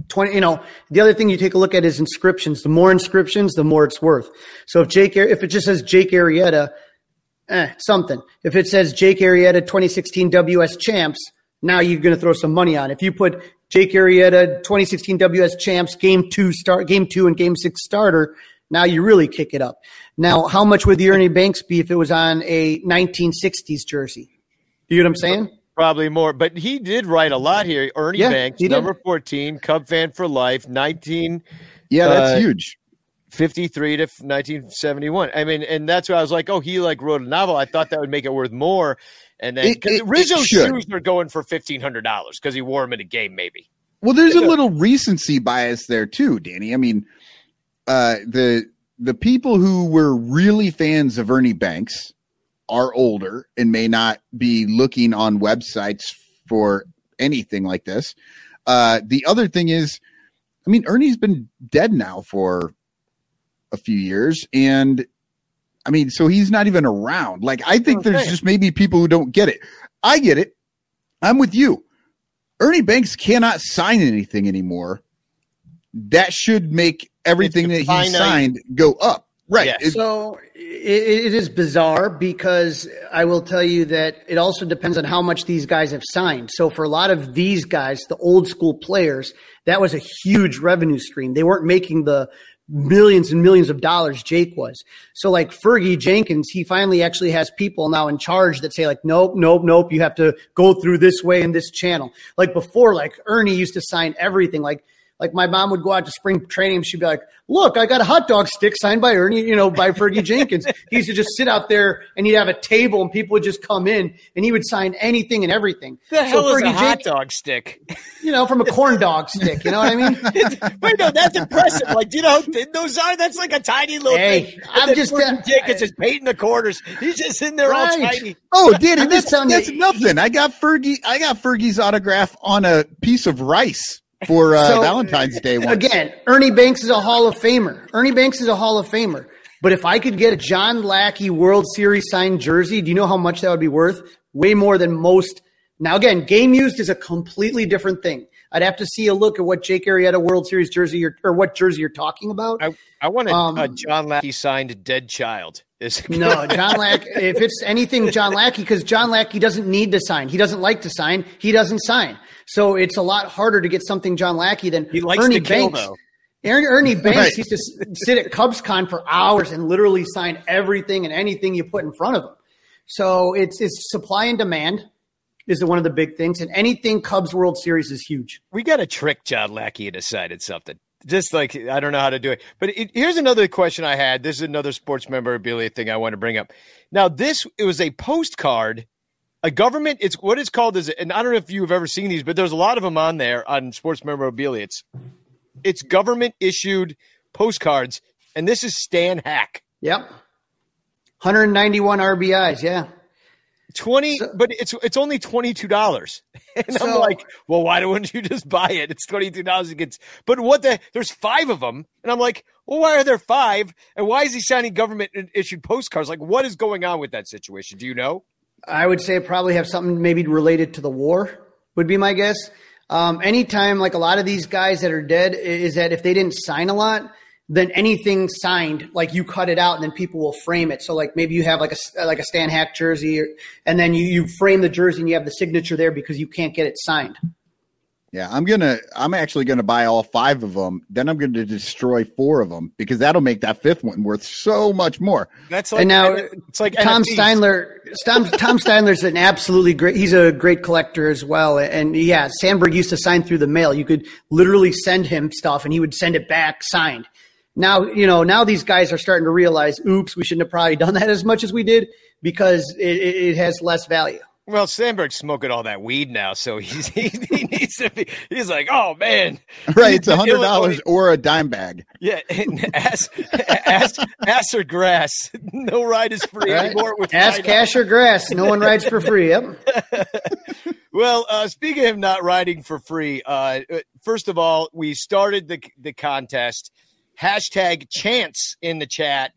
twenty. You know, the other thing you take a look at is inscriptions. The more inscriptions, the more it's worth. So if Jake, if it just says Jake Arrieta, eh, something. If it says Jake Arrieta 2016 WS champs, now you're going to throw some money on. If you put Jake Arrieta 2016 WS champs game two start, game two and game six starter, now you really kick it up. Now, how much would the Ernie Banks be if it was on a 1960s jersey? You know what I'm saying? Probably more, but he did write a lot here. Ernie Yeah, Banks, he number 14, Cub fan for life, 19. yeah, that's uh, huge. to 1971. I mean, and that's why I was like, oh, he like wrote a novel. I thought that would make it worth more. And then because it shoes are going for $1,500 because he wore them in a game, maybe. Well, there's a little recency bias there too, Danny. I mean, uh, the the people who were really fans of Ernie Banks are older and may not be looking on websites for anything like this. Uh, the other thing is, I mean, Ernie's been dead now for a few years, and I mean, so he's not even around. Like, I think there's just maybe people who don't get it. I get it. I'm with you. Ernie Banks cannot sign anything anymore. That should make everything that he finite. signed go up. Right. Yes. It- So it, is bizarre because I will tell you that it also depends on how much these guys have signed. So for a lot of these guys, the old school players, that was a huge revenue stream. They weren't making the millions and millions of dollars Jake was. So like Fergie Jenkins, he finally actually has people now in charge that say like, nope, nope, nope, you have to go through this way in this channel. Like before, like Ernie used to sign everything. Like like my mom would go out to spring training and she'd be like, look, I got a hot dog stick signed by Ernie, you know, by Fergie Jenkins. He used to just sit out there and he'd have a table and people would just come in and he would sign anything and everything. The hell so is a Fergie hot Jenkins, dog stick? you know, from a corn dog stick, you know what I mean? Wait, no, that's impressive. Like, do you know how thin those are? That's like a tiny little Hey, thing. I'm just- Fergie Jenkins is painting the corners. He's just in there all Right. tiny. oh, Danny, I'm that's, you- that's nothing. I got Fergie. I got Fergie's autograph on a piece of rice. For uh, So, Valentine's Day. Once. Again, Ernie Banks is a Hall of Famer. Ernie Banks is a Hall of Famer. But if I could get a John Lackey World Series signed jersey, do you know how much that would be worth? Way more than most. Now, again, game used is a completely different thing. I'd have to see a look at what Jake Arrieta World Series jersey you're, or what jersey you're talking about. I, I want a, Um, a John Lackey signed dead child. Is No, John Lackey. If it's anything John Lackey, because John Lackey doesn't need to sign. He doesn't like to sign. He doesn't sign. So it's a lot harder to get something John Lackey than He likes Ernie to kill, Banks. though. Ernie, Ernie Banks Right. used to sit at CubsCon for hours and literally sign everything and anything you put in front of him. So it's it's supply and demand is one of the big things, and anything Cubs World Series is huge. we got to trick John Lackey into signing something. Just like I don't know how to do it. But it, here's another question I had. This is another sports memorabilia thing I want to bring up. Now, this it was a postcard, a government. It's what it's called is, and I don't know if you've ever seen these, but there's a lot of them on there on sports memorabilia. It's it's government issued postcards, and this is Stan Hack. Yep, 191 RBIs. Yeah. 20 but it's it's only $22 and i'm like well why don't you just buy it? It's $22 it gets but what the there's five of them and i'm like well why are there five? And why is he signing government issued postcards? Like what is going on with that situation? Do you know? I would say probably have something maybe related to the war would be my guess. Um, anytime like a lot of these guys that are dead is that if they didn't sign a lot, then anything signed, like you cut it out and then people will frame it. So like maybe you have like a s- like a Stan Hack jersey, or, and then you you frame the jersey and you have the signature there because you can't get it signed. Yeah, I'm gonna. I'm actually gonna buy all five of them. Then I'm gonna destroy four of them because that'll make that fifth one worth so much more. that's like and now it's like Tom NFTs. Steinler. Tom, Tom Steinler's an absolutely great. He's a great collector as well. And yeah, Sandberg used to sign through the mail. You could literally send him stuff, and he would send it back signed. Now you know. Now these guys are starting to realize, oops, we shouldn't have probably done that as much as we did because it, it, it has less value. well sandberg's smoking all that weed now so he's he, he needs to be he's like oh man Right, it's a hundred dollars or a dime bag. yeah and ass ass ass or grass no ride is free Right? anymore with Ass, ride cash, or grass. No one rides for free. Yep. Well, uh, speaking of not riding for free, uh, uh, first of all, we started the the contest. Hashtag chance in the chat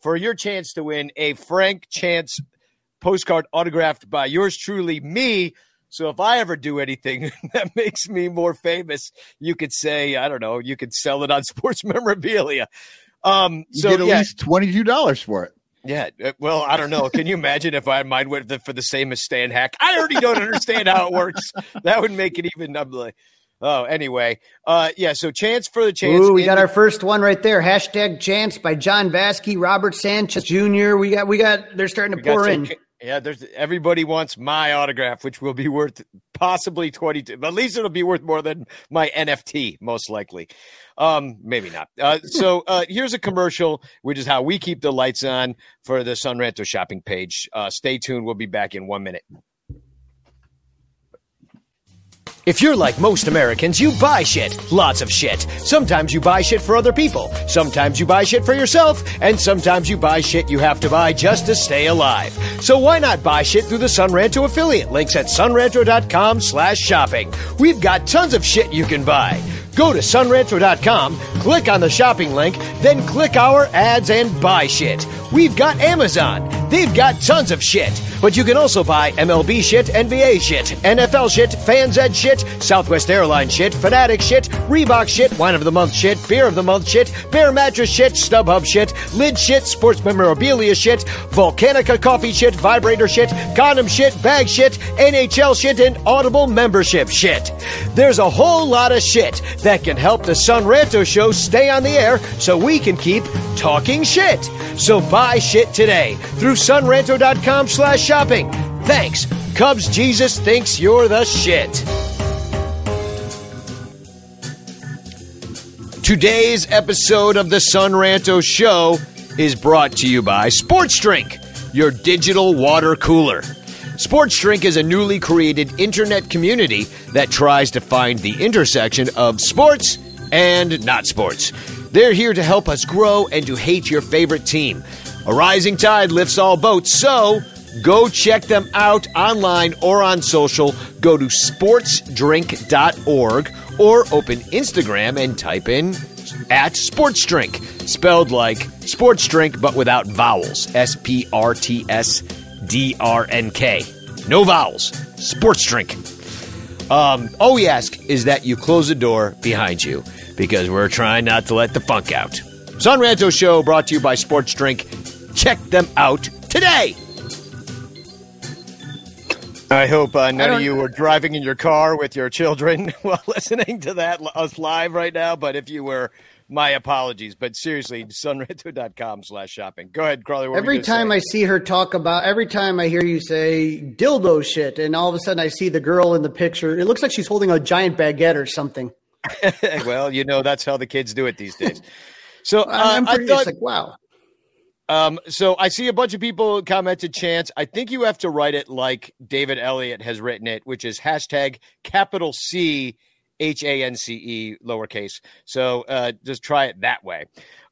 for your chance to win a Frank Chance postcard autographed by yours truly, me. So if I ever do anything that makes me more famous, you could say, I don't know, you could sell it on sports memorabilia. Um, You so get at yeah, least twenty two dollars for it. yeah, uh, well, I don't know. Can you imagine if I mine went for the same as Stan Hack? I already don't understand how it works. That would make it even. I'm like, oh, anyway, uh, yeah. So chance for the chance. Ooh, we got the- our first one right there. Hashtag chance by John Vasky, Robert Sanchez Jr. We got, we got. They're starting to we pour in. Yeah, there's everybody wants my autograph, which will be worth possibly twenty two. But at least it'll be worth more than my NFT, most likely. Um, maybe not. Uh, so uh, here's a commercial, which is how we keep the lights on for the Sonranto shopping page. Uh, stay tuned. We'll be back in one minute. If you're like most Americans, you buy shit. Lots of shit. Sometimes you buy shit for other people. Sometimes you buy shit for yourself. And sometimes you buy shit you have to buy just to stay alive. So why not buy shit through the Sonranto affiliate? Links at sonranto.com slash shopping. We've got tons of shit you can buy. Go to sonranto.com, click on the shopping link, then click our ads and buy shit. We've got Amazon. They've got tons of shit. But you can also buy MLB shit, NBA shit, NFL shit, Fans Ed shit, Southwest Airlines shit, Fanatic shit, Reebok shit, Wine of the Month shit, Beer of the Month shit, Bear Mattress shit, StubHub shit, Lid shit, Sports Memorabilia shit, Volcanica coffee shit, Vibrator shit, Condom shit, Bag shit, NHL shit, and Audible membership shit. There's a whole lot of shit that can help the Son Ranto show stay on the air so we can keep talking shit. So buy shit today through sonranto.com slash shopping. Thanks. Cubs Jesus thinks you're the shit. Today's episode of the Son Ranto Show is brought to you by Sports Drink, your digital water cooler. Sports Drink is a newly created internet community that tries to find the intersection of sports and not sports. They're here to help us grow and to hate your favorite team. A rising tide lifts all boats, so Go check them out online or on social. Go to sportsdrink.org or open Instagram and type in at sports drink, spelled like sports drink but without vowels. S P R T S D R N K. No vowels. Sports drink. Um, all we ask is that you close the door behind you because we're trying not to let the funk out. Son Ranto Show brought to you by Sports Drink. Check them out today. I hope uh, none of you were driving in your car with your children while listening to that us live right now. But if you were, my apologies. But seriously, sonranto.com slash shopping. Go ahead, Crawley. Every time say? I see her talk about, every time I hear you say dildo shit, and all of a sudden I see the girl in the picture, it looks like she's holding a giant baguette or something. well, you know that's how the kids do it these days. So uh, I'm I pretty, thought, like, wow. Um, so I see a bunch of people commented chance. I think you have to write it like David Elliott has written it, which is hashtag capital C H A N C E lowercase. So uh, just try it that way.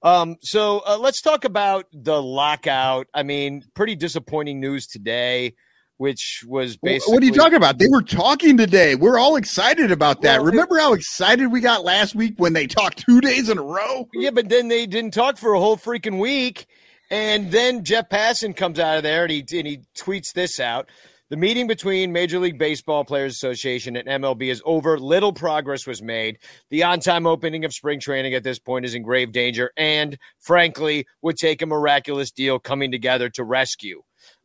Um, so uh, let's talk about the lockout. I mean, pretty disappointing news today, which was basically What are you talking about? They were talking today. We're all excited about that. Well, Remember how excited we got last week when they talked two days in a row? Yeah, but then they didn't talk for a whole freaking week. And then Jeff Passan comes out of there and he and he tweets this out. The meeting between Major League Baseball Players Association and MLB is over. Little progress was made. The on-time opening of spring training at this point is in grave danger and frankly would take a miraculous deal coming together to rescue.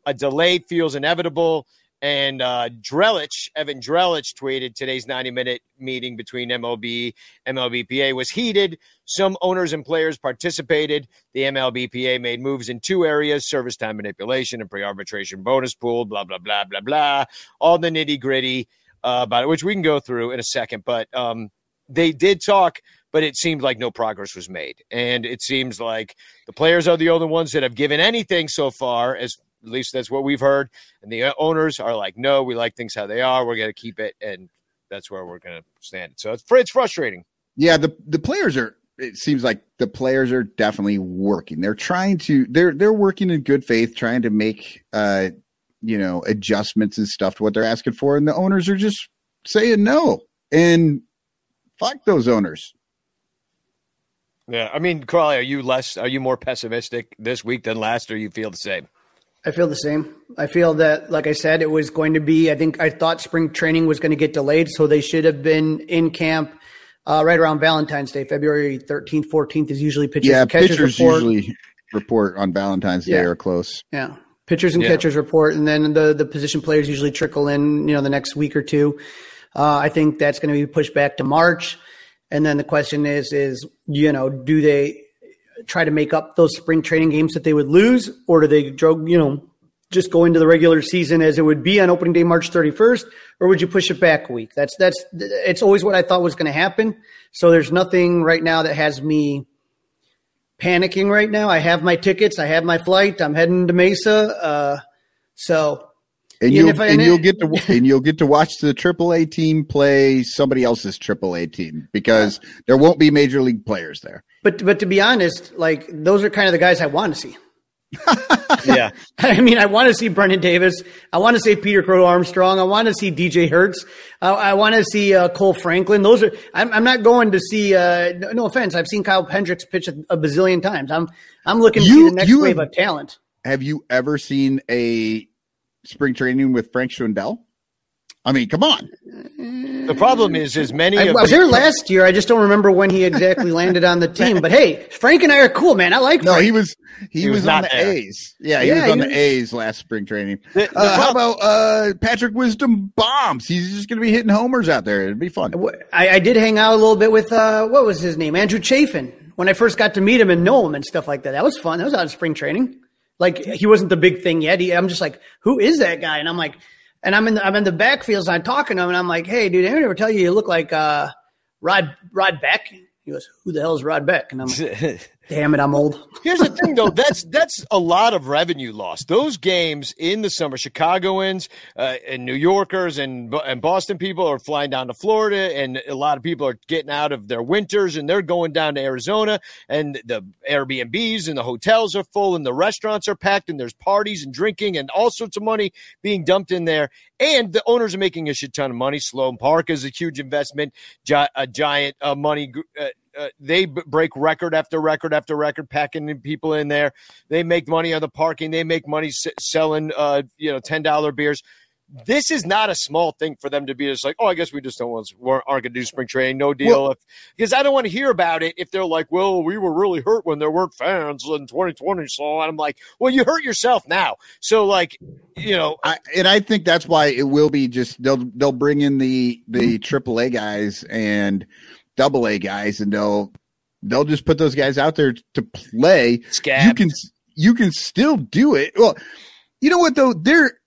A delay feels inevitable. And uh, Drellich, Evan Drellich tweeted today's 90 minute meeting between MLB, MLBPA was heated. Some owners and players participated. The MLBPA made moves in two areas service time manipulation and pre arbitration bonus pool, blah, blah, blah, blah, blah. All the nitty gritty uh, about it, which we can go through in a second. But um, they did talk, but it seemed like no progress was made. And it seems like the players are the only ones that have given anything so far, as at least that's what we've heard. And the owners are like, no, we like things how they are. We're going to keep it. And that's where we're going to stand. So it's, it's frustrating. Yeah, the the players are. It seems like the players are definitely working. They're trying to. They're they're working in good faith, trying to make uh you know adjustments and stuff to what they're asking for, and the owners are just saying no. And fuck those owners. Yeah. I mean, Crawley, are you less, are you more pessimistic this week than last, or you feel the same? I feel the same. I feel that, like I said, it was going to be. I think I thought spring training was going to get delayed, so they should have been in camp uh, right around Valentine's Day, February thirteenth, fourteenth is usually pitchers Yeah, and catchers pitchers report. usually report on Valentine's Day Yeah. or close. Yeah, pitchers and Yeah. catchers report, and then the the position players usually trickle in. You know, the next week or two. Uh, I think that's going to be pushed back to March, and then the question is, is you know, do they try to make up those spring training games that they would lose, or do they, dro- you know, just go into the regular season as it would be on opening day, March 31st, or would you push it back a week? That's that's it's always what I thought was going to happen. So there's nothing right now that has me panicking right now. I have my tickets, I have my flight, I'm heading to Mesa. Uh, so And you'll I- and you'll get to and you'll get to watch the AAA team play somebody else's AAA team because there won't be major league players there. But but to be honest, like those are kind of the guys I want to see. Yeah. I mean, I want to see Brennen Davis. I want to see Peter Crow Armstrong. I want to see DJ Herz. I, I want to see uh, Kohl Franklin. Those are. I'm, I'm not going to see. Uh, no, no offense. I've seen Kyle Hendricks pitch a, a bazillion times. I'm I'm looking to see the next wave have- of talent. Have you ever seen a spring training with Frank Schwindel? I mean, come on. The problem is, is many I, of I was the- there last year. I just don't remember when he exactly landed on the team. But hey, Frank and I are cool, man. I like No, Frank. he was he, He was was, on the there. A's. Yeah, he Yeah, was on he the was- A's last spring training. The- the Uh, how about uh, Patrick Wisdom bombs? He's just going to be hitting homers out there. It'd be fun. I, I did hang out a little bit with uh, what was his name, Andrew Chafin, when I first got to meet him and know him and stuff like that. That was fun. That was out of spring training. Like he wasn't the big thing yet. He, I'm just like, who is that guy? And I'm like, and I'm in the, I'm in the backfields. And I'm talking to him, and I'm like, hey, dude, anyone ever tell you you look like uh, Rod Rod Beck? He goes, who the hell is Rod Beck? And I'm like, Damn it, I'm old. Here's the thing, though. That's that's a lot of revenue loss. Those games in the summer, Chicagoans uh, and New Yorkers and and Boston people are flying down to Florida, and a lot of people are getting out of their winters and they're going down to Arizona, and the Airbnbs and the hotels are full, and the restaurants are packed, and there's parties and drinking and all sorts of money being dumped in there, and the owners are making a shit ton of money. Sloan Park is a huge investment, gi- a giant uh, money. Uh, uh, they b- break record after record after record, packing people in there. They make money on the parking. They make money s- selling, uh, you know, ten dollar beers. This is not a small thing for them to be just like, oh, I guess we just don't want aren't going to do spring training, no deal. Well- because I don't want to hear about it if they're like, well, we were really hurt when there weren't fans in 2020. So I'm like, well, you hurt yourself now. So like, you know, I, and I think that's why it will be just they'll they'll bring in the the AAA guys and double A guys, and they'll they'll just put those guys out there to play. scab. You can you can still do it. Well, you know what though? There,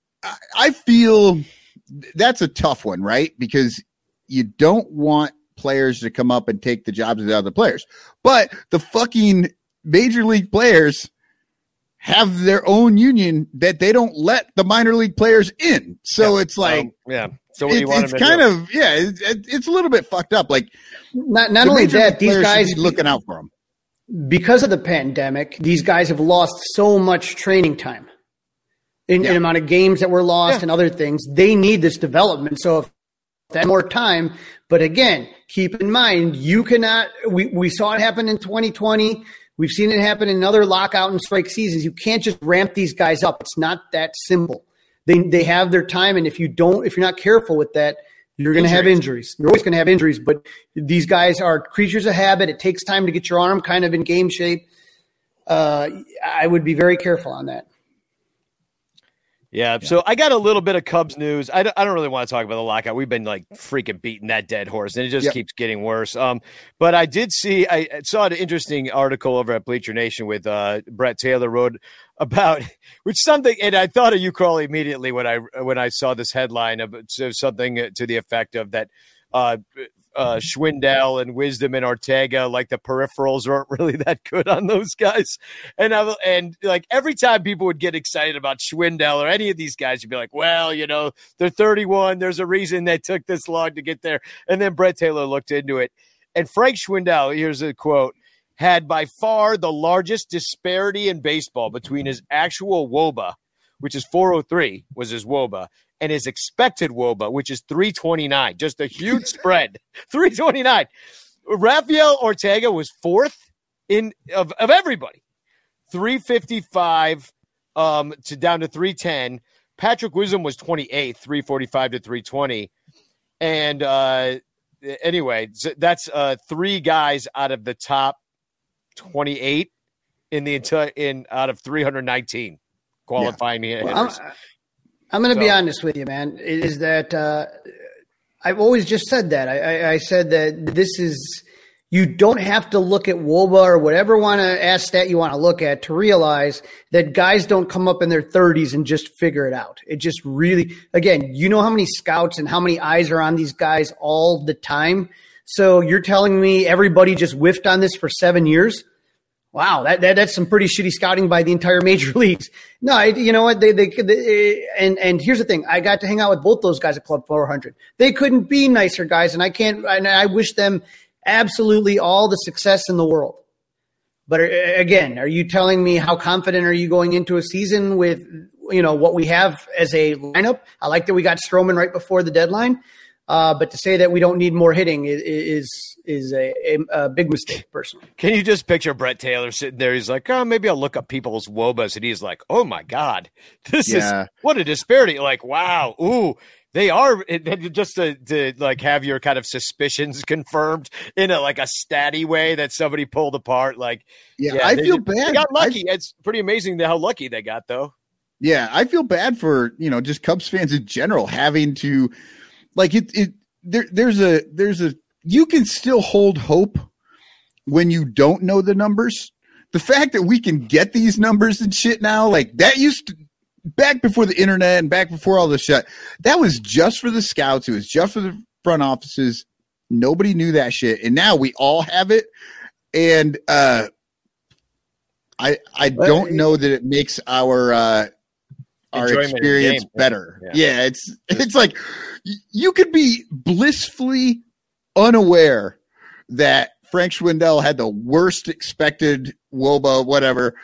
I- feel that's a tough one, right? Because you don't want players to come up and take the jobs of the other players, but the fucking major league players have their own union that they don't let the minor league players in. So it's like Um, yeah. So it- you want it's kind of yeah, it- it's a little bit fucked up. Like Not not the only that, these guys be looking out for them. because of the pandemic, these guys have lost so much training time in, Yeah. amount of games that were lost Yeah. and other things. They need this development. So if that more time, but again, keep in mind, you cannot, we, we saw it happen in 2020. We've seen it happen in other lockout and strike seasons. You can't just ramp these guys up. It's not that simple. They, they have their time. And if you don't, if you're not careful with that, you're going to have injuries. You're always going to have injuries, but these guys are creatures of habit. It takes time to get your arm kind of in game shape. Uh, I would be very careful on that. Yeah, so I got a little bit of Cubs news. I don't, I don't really want to talk about the lockout. We've been like freaking beating that dead horse, and it just Yep. keeps getting worse. Um, but I did see, I I saw an interesting article over at Bleacher Nation with uh, Brett Taylor wrote about which something, and I thought of you, Crawley, immediately when I when I saw this headline of so something to the effect of that. Uh, uh, Schwindel and Wisdom and Ortega, like the peripherals aren't really that good on those guys. And I and like every time people would get excited about Schwindel or any of these guys, you'd be like, well, you know, they're 31. There's a reason they took this long to get there. And then Brett Taylor looked into it. And Frank Schwindel, here's a quote, had by far the largest disparity in baseball between his actual WOBA, which is 403, was his WOBA, and his expected WOBA, which is 329. Just a huge spread. 329. Rafael Ortega was fourth in of, of everybody. 355 um, to down to 310. Patrick Wisdom was 28, 345 to 320. And uh, anyway, so that's uh, three guys out of the top 28 in the entire in out of 319 qualifying Well, hitters. I'm, going to be honest with you, man. Is that uh, I've always just said that. I, I, I said that this is you don't have to look at WOBA or whatever want to ask stat you want to look at to realize that guys don't come up in their 30s and just figure it out. It just really, again, you know how many scouts and how many eyes are on these guys all the time. So you're telling me everybody just whiffed on this for seven years? Wow, that, that that's some pretty shitty scouting by the entire major leagues. No, I, you know what? They, they they and and here's the thing. I got to hang out with both those guys at Club 400. They couldn't be nicer guys, and I can't. And I wish them absolutely all the success in the world. But uh, again, are you telling me how confident are you going into a season with you know what we have as a lineup? I like that we got Stroman right before the deadline, uh, but to say that we don't need more hitting is is, is a, a, a big mistake, personally. Can you just picture Brett Taylor sitting there? He's like, oh, maybe I'll look up people's wobas, and he's like, oh my god, this Yeah. is what a disparity. Like, wow, ooh, they are it- it- just to, to like have your kind of suspicions confirmed in a like a statty way that somebody pulled apart. Like, Yeah, yeah, I they- feel They bad. got I- lucky. it's pretty amazing how lucky they got, though. Yeah, I feel bad for you know just Cubs fans in general having to like it. It there there's a there's a you can still hold hope when you don't know the numbers. The fact that we can get these numbers and shit now, like that used to back before the internet and back before all this shit, that was just for the scouts. It was just for the front offices. Nobody knew that shit, and now we all have it. And uh I I don't know that it makes our uh our Enjoyment experience game. better. Yeah. Yeah. it's it's like you could be blissfully unaware that Frank Schwindel had the worst expected Woba, whatever.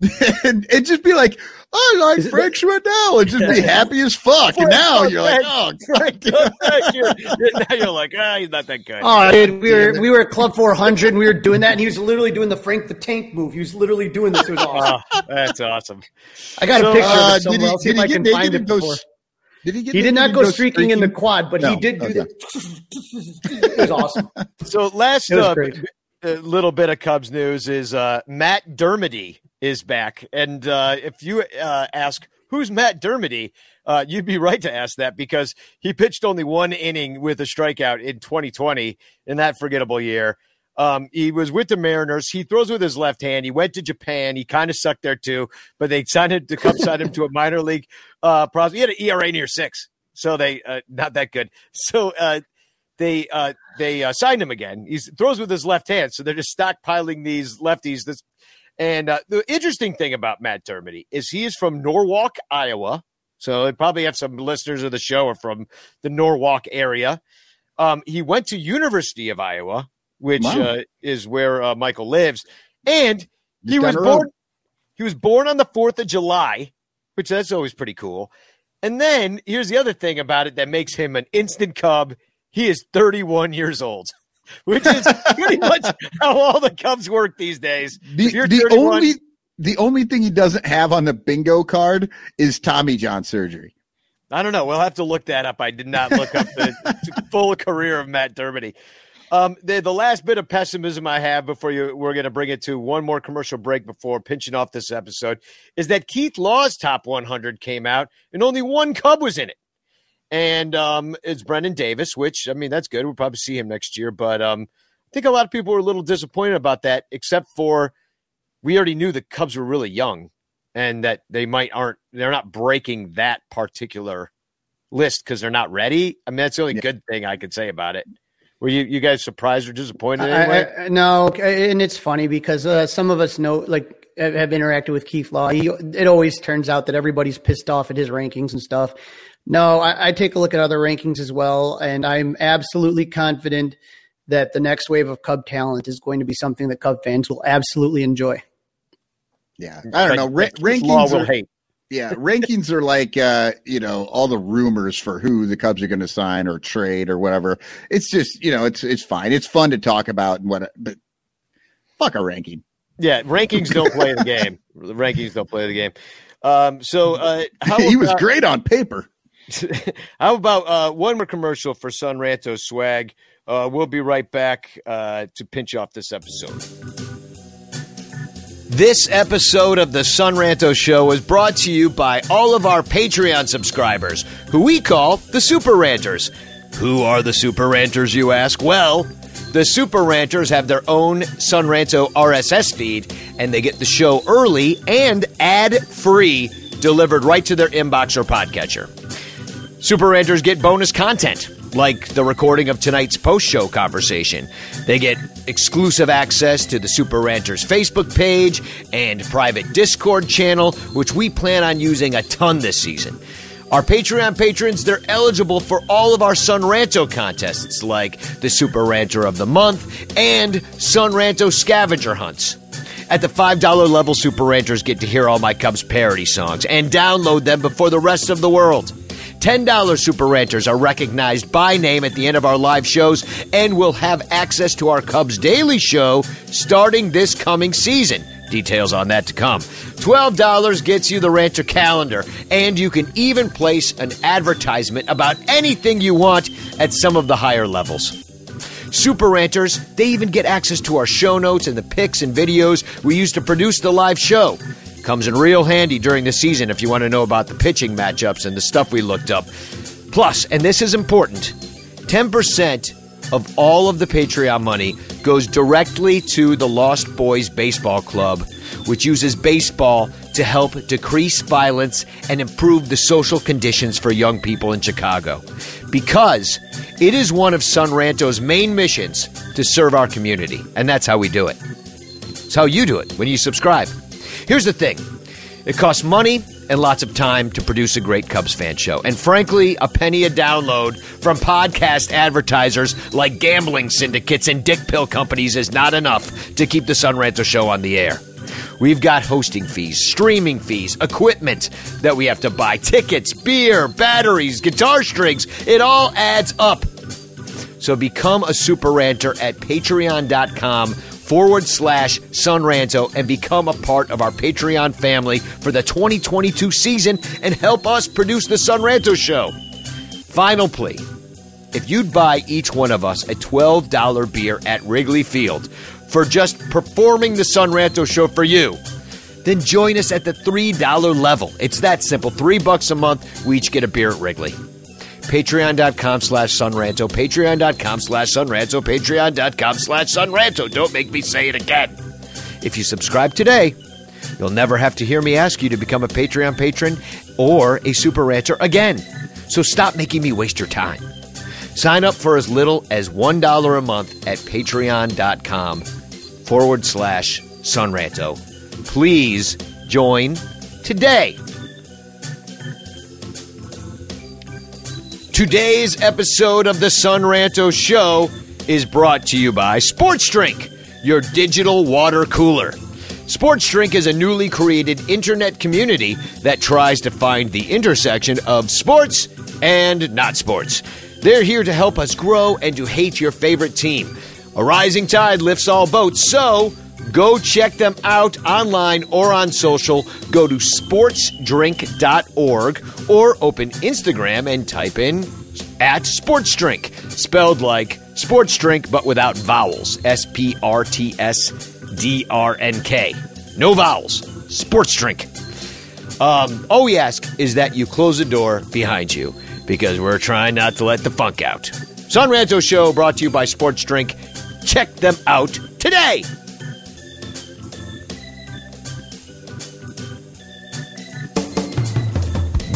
and, and just be like, I like Is it- Frank Schwindel and just be happy as fuck. And now you're like, oh, God. you're, you're- now you're like, ah, he's not that good. Oh, dude, we were we were at Club 400 and we were doing that, and he was literally doing the Frank the Tank move. He was literally doing this. It was awesome. Oh, that's awesome. I got So, a picture Uh, of it did somewhere. he, I'll see did if I he get naked and go? before. Did he get? He did not and go streaking in the quad, but No, he did do okay. the. It was awesome. So last It was uh, great. uh, little bit of Cubs news is uh, Matt Dermody is back, and uh, if you uh, ask who's Matt Dermody, uh, you'd be right to ask that because he pitched only one inning with a strikeout in 2020 in that forgettable year. Um, he was with the Mariners. He throws with his left hand. He went to Japan. He kind of sucked there too, but they signed him. The Cubs signed him to a minor league uh, prospect. He had an ERA near six, so they uh, not that good. So uh, they uh, they uh, signed him again. He throws with his left hand, so they're just stockpiling these lefties. This and uh, the interesting thing about Matt Dermody is he is from Norwalk, Iowa. So they probably have some listeners of the show are from the Norwalk area. Um, he went to University of Iowa, which Wow. uh, is where uh, Michael lives, and he was born. He was born on the fourth of July, which that's always pretty cool. And then here's the other thing about it that makes him an instant Cub. He is 31 years old, which is pretty much how all the Cubs work these days. The, the 31 only the only thing he doesn't have on the bingo card is Tommy John surgery. I don't know. We'll have to look that up. I did not look up the full career of Matt Dermody. Um, the, the last bit of pessimism I have before you, we're going to bring it to one more commercial break before pinching off this episode is that Keith Law's top 100 came out and only one Cub was in it. And um, it's Brennen Davis, which, I mean, that's good. We'll probably see him next year. But um, I think a lot of people were a little disappointed about that, except for we already knew the Cubs were really young and that they might aren't, they're not breaking that particular list because they're not ready. I mean, that's the only Yeah. good thing I could say about it. Were you, you guys surprised or disappointed I- anyway? I- no, and it's funny because uh, some of us know, like, have have interacted with Keith Law. He, it always turns out that everybody's pissed off at his rankings and stuff. No, I, I take a look at other rankings as well, and I'm absolutely confident that the next wave of Cub talent is going to be something that Cub fans will absolutely enjoy. Yeah, I don't know. Ra- Law rankings will are, hate. yeah, rankings are like uh, you know all the rumors for who the Cubs are going to sign or trade or whatever. It's just you know it's it's fine. It's fun to talk about and what, but fuck a ranking. Yeah, rankings don't play the game. The rankings don't play the game. Um, so uh, how he was about- great on paper. How about uh, one more commercial for Son Ranto swag? Uh, we'll be right back uh, to pinch off this episode. This episode of the Son Ranto Show is brought to you by all of our Patreon subscribers, who we call the Super Ranters. Who are the Super Ranters, you ask? Well, the Super Ranters have their own Son Ranto RSS feed, and they get the show early and ad free delivered right to their inbox or podcatcher. Super Ranters get bonus content, like the recording of tonight's post show conversation. They get exclusive access to the Super Ranters Facebook page and private Discord channel, which we plan on using a ton this season. Our Patreon patrons, they're eligible for all of our Son Ranto contests, like the Super Ranter of the Month and Son Ranto scavenger hunts. At the $5 level, Super Ranters get to hear all my Cubs parody songs and download them before the rest of the world. $10 Super Ranters are recognized by name at the end of our live shows and will have access to our Cubs Daily Show starting this coming season. Details on that to come. $12 gets you the Ranter calendar, and you can even place an advertisement about anything you want at some of the higher levels. Super Ranters, they even get access to our show notes and the pics and videos we use to produce the live show. Comes in real handy during the season if you want to know about the pitching matchups and the stuff we looked up. Plus, and this is important, 10% of all of the Patreon money goes directly to the Lost Boys Baseball Club, which uses baseball to help decrease violence and improve the social conditions for young people in Chicago. Because it is one of Son Ranto's main missions to serve our community, and that's how we do it. It's how you do it when you subscribe. Here's the thing it costs money and lots of time to produce a great Cubs fan show. And frankly, a penny a download from podcast advertisers like gambling syndicates and dick pill companies is not enough to keep the Son Ranto show on the air. We've got hosting fees, streaming fees, equipment that we have to buy, tickets, beer, batteries, guitar strings. It all adds up. So become a super ranter at patreon.com forward slash sonranto and become a part of our Patreon family for the 2022 season and help us produce the Sonranto show. Final plea. If you'd buy each one of us a $12 beer at Wrigley Field for just performing the Sonranto show for you, then join us at the $3 level. It's that simple. Three bucks a month, we each get a beer at Wrigley. Patreon.com slash Sonranto, Patreon.com slash Sonranto, Patreon.com slash Sonranto. Don't make me say it again. If you subscribe today, you'll never have to hear me ask you to become a Patreon patron or a Super Ranter again. So stop making me waste your time. Sign up for as little as $1 a month at patreon.com forward slash Sonranto. Please join today. Today's episode of the Sun Ranto Show is brought to you by Sports Drink, your digital water cooler. Sports Drink is a newly created internet community that tries to find the intersection of sports and not sports. They're here to help us grow and to hate your favorite team. A rising tide lifts all boats, so go check them out online or on social. Go to sportsdrink.org or open Instagram and type in at sportsdrink, spelled like sports drink but without vowels. S P R T S D R N K. No vowels. Sports Drink. Um, all we ask is that you close the door behind you because we're trying not to let the funk out. Son Ranto Show brought to you by Sports Drink. Check them out today.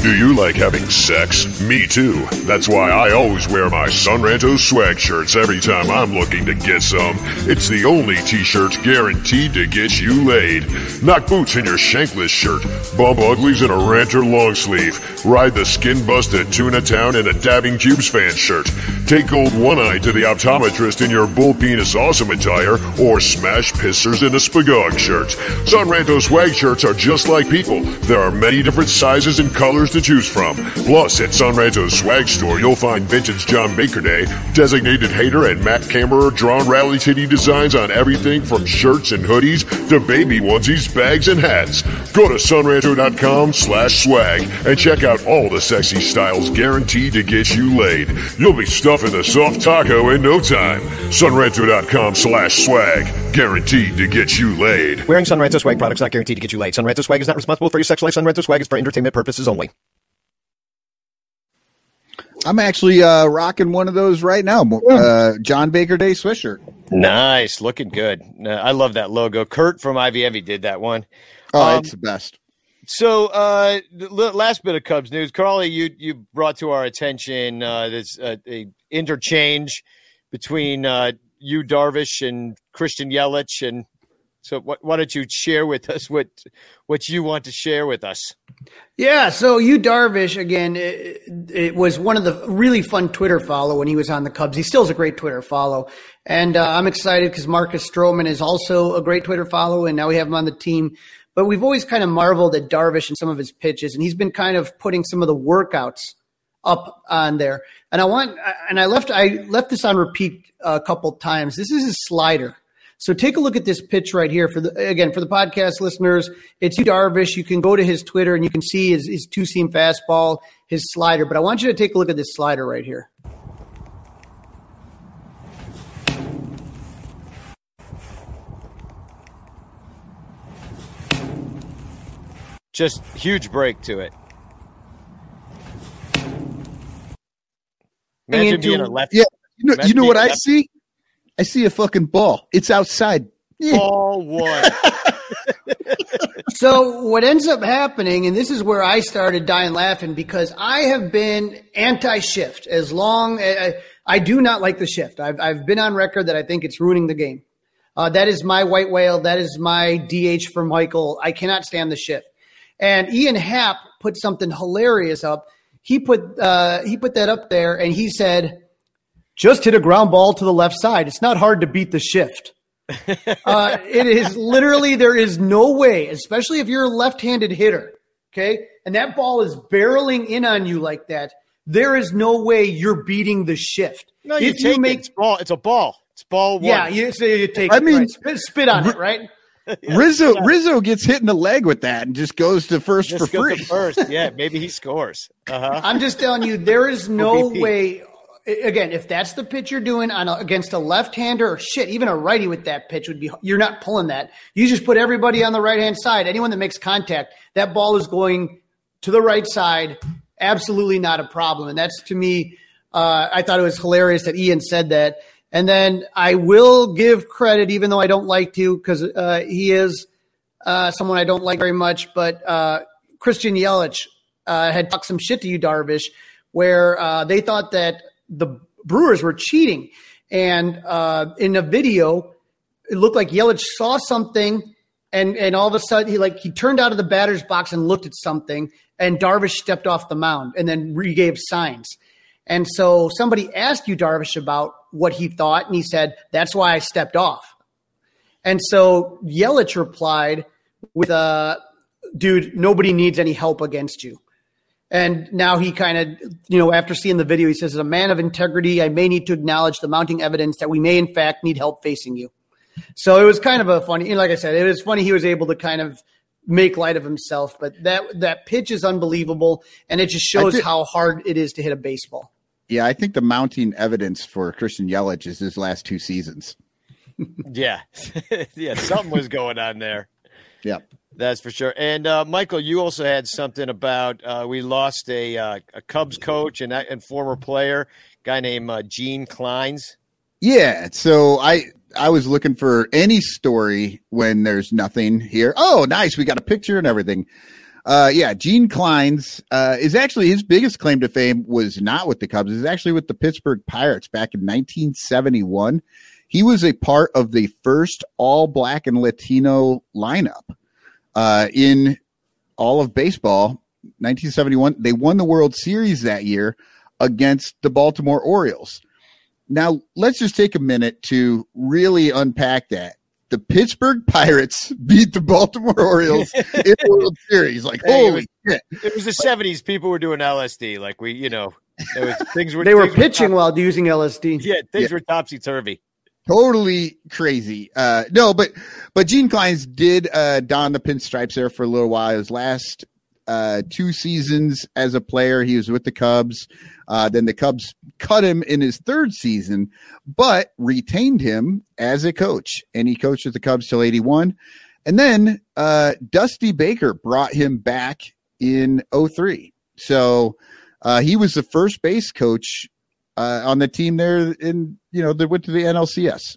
Do you like having sex? Me too. That's why I always wear my Sonranto swag shirts every time I'm looking to get some. It's the only t-shirt guaranteed to get you laid. Knock boots in your shankless shirt. Bump uglies in a ranter long sleeve. Ride the skin busted tuna town in a dabbing cubes fan shirt. Take gold one eye to the optometrist in your bull penis awesome attire or smash pissers in a spagog shirt. Sonranto swag shirts are just like people. There are many different sizes and colors to choose from. Plus, at Sonranto's swag store, you'll find vintage John Baker Day, designated hater, and Matt Cameron drawn rally titty designs on everything from shirts and hoodies to baby onesies, bags, and hats. Go to sonranto.com slash swag and check out all the sexy styles guaranteed to get you laid. You'll be stuffing the soft taco in no time. Sonranto.com slash swag, guaranteed to get you laid. Wearing Sonranto swag products not guaranteed to get you laid. Sonranto swag is not responsible for your sex life. Sonranto swag is for entertainment purposes only. I'm actually uh, rocking one of those right now. Uh, John Baker Day swisher. Nice, looking good. Uh, I love that logo. Kurt from Ivy Envy did that one. Oh, Um, it's the best. So, uh, the last bit of Cubs news, Crawley, you you brought to our attention uh, this uh, a interchange between uh, Yu, Darvish, and Christian Yelich, and so why don't you share with us what what you want to share with us? Yeah, so Yu Darvish again. It, it was one of the really fun Twitter follow when he was on the Cubs. He still is a great Twitter follow, and uh, I'm excited because Marcus Stroman is also a great Twitter follow, and now we have him on the team. But we've always kind of marveled at Darvish and some of his pitches, and he's been kind of putting some of the workouts up on there. And I want, and I left, I left this on repeat a couple times. This is his slider. So take a look at this pitch right here. For the again for the podcast listeners, it's Yu Darvish. You can go to his Twitter and you can see his, his two seam fastball, his slider. But I want you to take a look at this slider right here. Just huge break to it. Imagine into- being a left Yeah, you know, you know what I that's- see? I see a fucking ball. It's outside. Ball one. So what ends up happening, and this is where I started dying laughing because I have been anti-shift as long. I, I do not like the shift. I've I've been on record that I think it's ruining the game. Uh, that is my white whale. That is my DH for Michael. I cannot stand the shift. And Ian Happ put something hilarious up. He put uh, he put that up there, and he said, "Just hit a ground ball to the left side. It's not hard to beat the shift." uh, it is literally there is no way, especially if you're a left-handed hitter, okay, and that ball is barreling in on you like that. There is no way you're beating the shift. No, you if take it. It's ball. It's a ball. It's ball one. yeah, you, so you take. I it, mean- right. spit, spit on it, right? Rizzo Rizzo gets hit in the leg with that and just goes to first Just for free. to first. Yeah, maybe he scores. Uh huh. I'm just telling you, there is no OBP. way. Again, if that's the pitch you're doing on a, against a left-hander or shit, even a righty with that pitch would be. You're not pulling that. You just put everybody on the right-hand side. Anyone that makes contact, that ball is going to the right side. Absolutely not a problem. And that's to me. Uh, I thought it was hilarious that Ian said that. And then I will give credit, even though I don't like to, because uh, he is uh, someone I don't like very much. But uh, Christian Yelich uh, had talked some shit to Yu, Darvish, where uh, they thought that the Brewers were cheating. And uh, in a video, it looked like Yelich saw something, and and all of a sudden he like he turned out of the batter's box and looked at something, and Darvish stepped off the mound and then regave signs. And so somebody asked Yu, Darvish, about what he thought, and he said, "That's why I stepped off." And so Yelich replied with a dude, nobody needs any help against you. And now he kind of, you know, after seeing the video, he says, as a man of integrity, I may need to acknowledge the mounting evidence that we may, in fact, need help facing you. So it was kind of a funny, and like I said, it was funny he was able to kind of make light of himself. But that that pitch is unbelievable, and it just shows did- how hard it is to hit a baseball. Yeah, I think the mounting evidence for Christian Yelich is his last two seasons. Yeah, yeah. Something was going on there. Yeah. That's for sure. And uh, Michael, you also had something about uh, we lost a uh, a Cubs coach and and former player, guy named uh, Gene Clines. Yeah, so I I was looking for any story when there's nothing here. Oh, nice, we got a picture and everything. Uh, yeah, Gene Clines uh, is actually his biggest claim to fame was not with the Cubs. It's actually with the Pittsburgh Pirates back in 1971. He was a part of the first all black and Latino lineup uh, in all of baseball. 1971. They won the World Series that year against the Baltimore Orioles. Now, let's just take a minute to really unpack that. The Pittsburgh Pirates beat the Baltimore Orioles in the World Series. Like, Hey, it holy shit. It was the seventies. People were doing LSD. Like we, you know, it was, things were They were things pitching top- while using LSD. yeah, things Yeah. were topsy turvy. Totally crazy. Uh, no, but but Gene Clines did uh, don the pinstripes there for a little while. His last uh, two seasons as a player, he was with the Cubs. Uh, then the Cubs cut him in his third season, but retained him as a coach, and he coached with the Cubs till '81. And then uh, Dusty Baker brought him back in 03. So uh, he was the first base coach uh, on the team there in you know that went to the NLCS.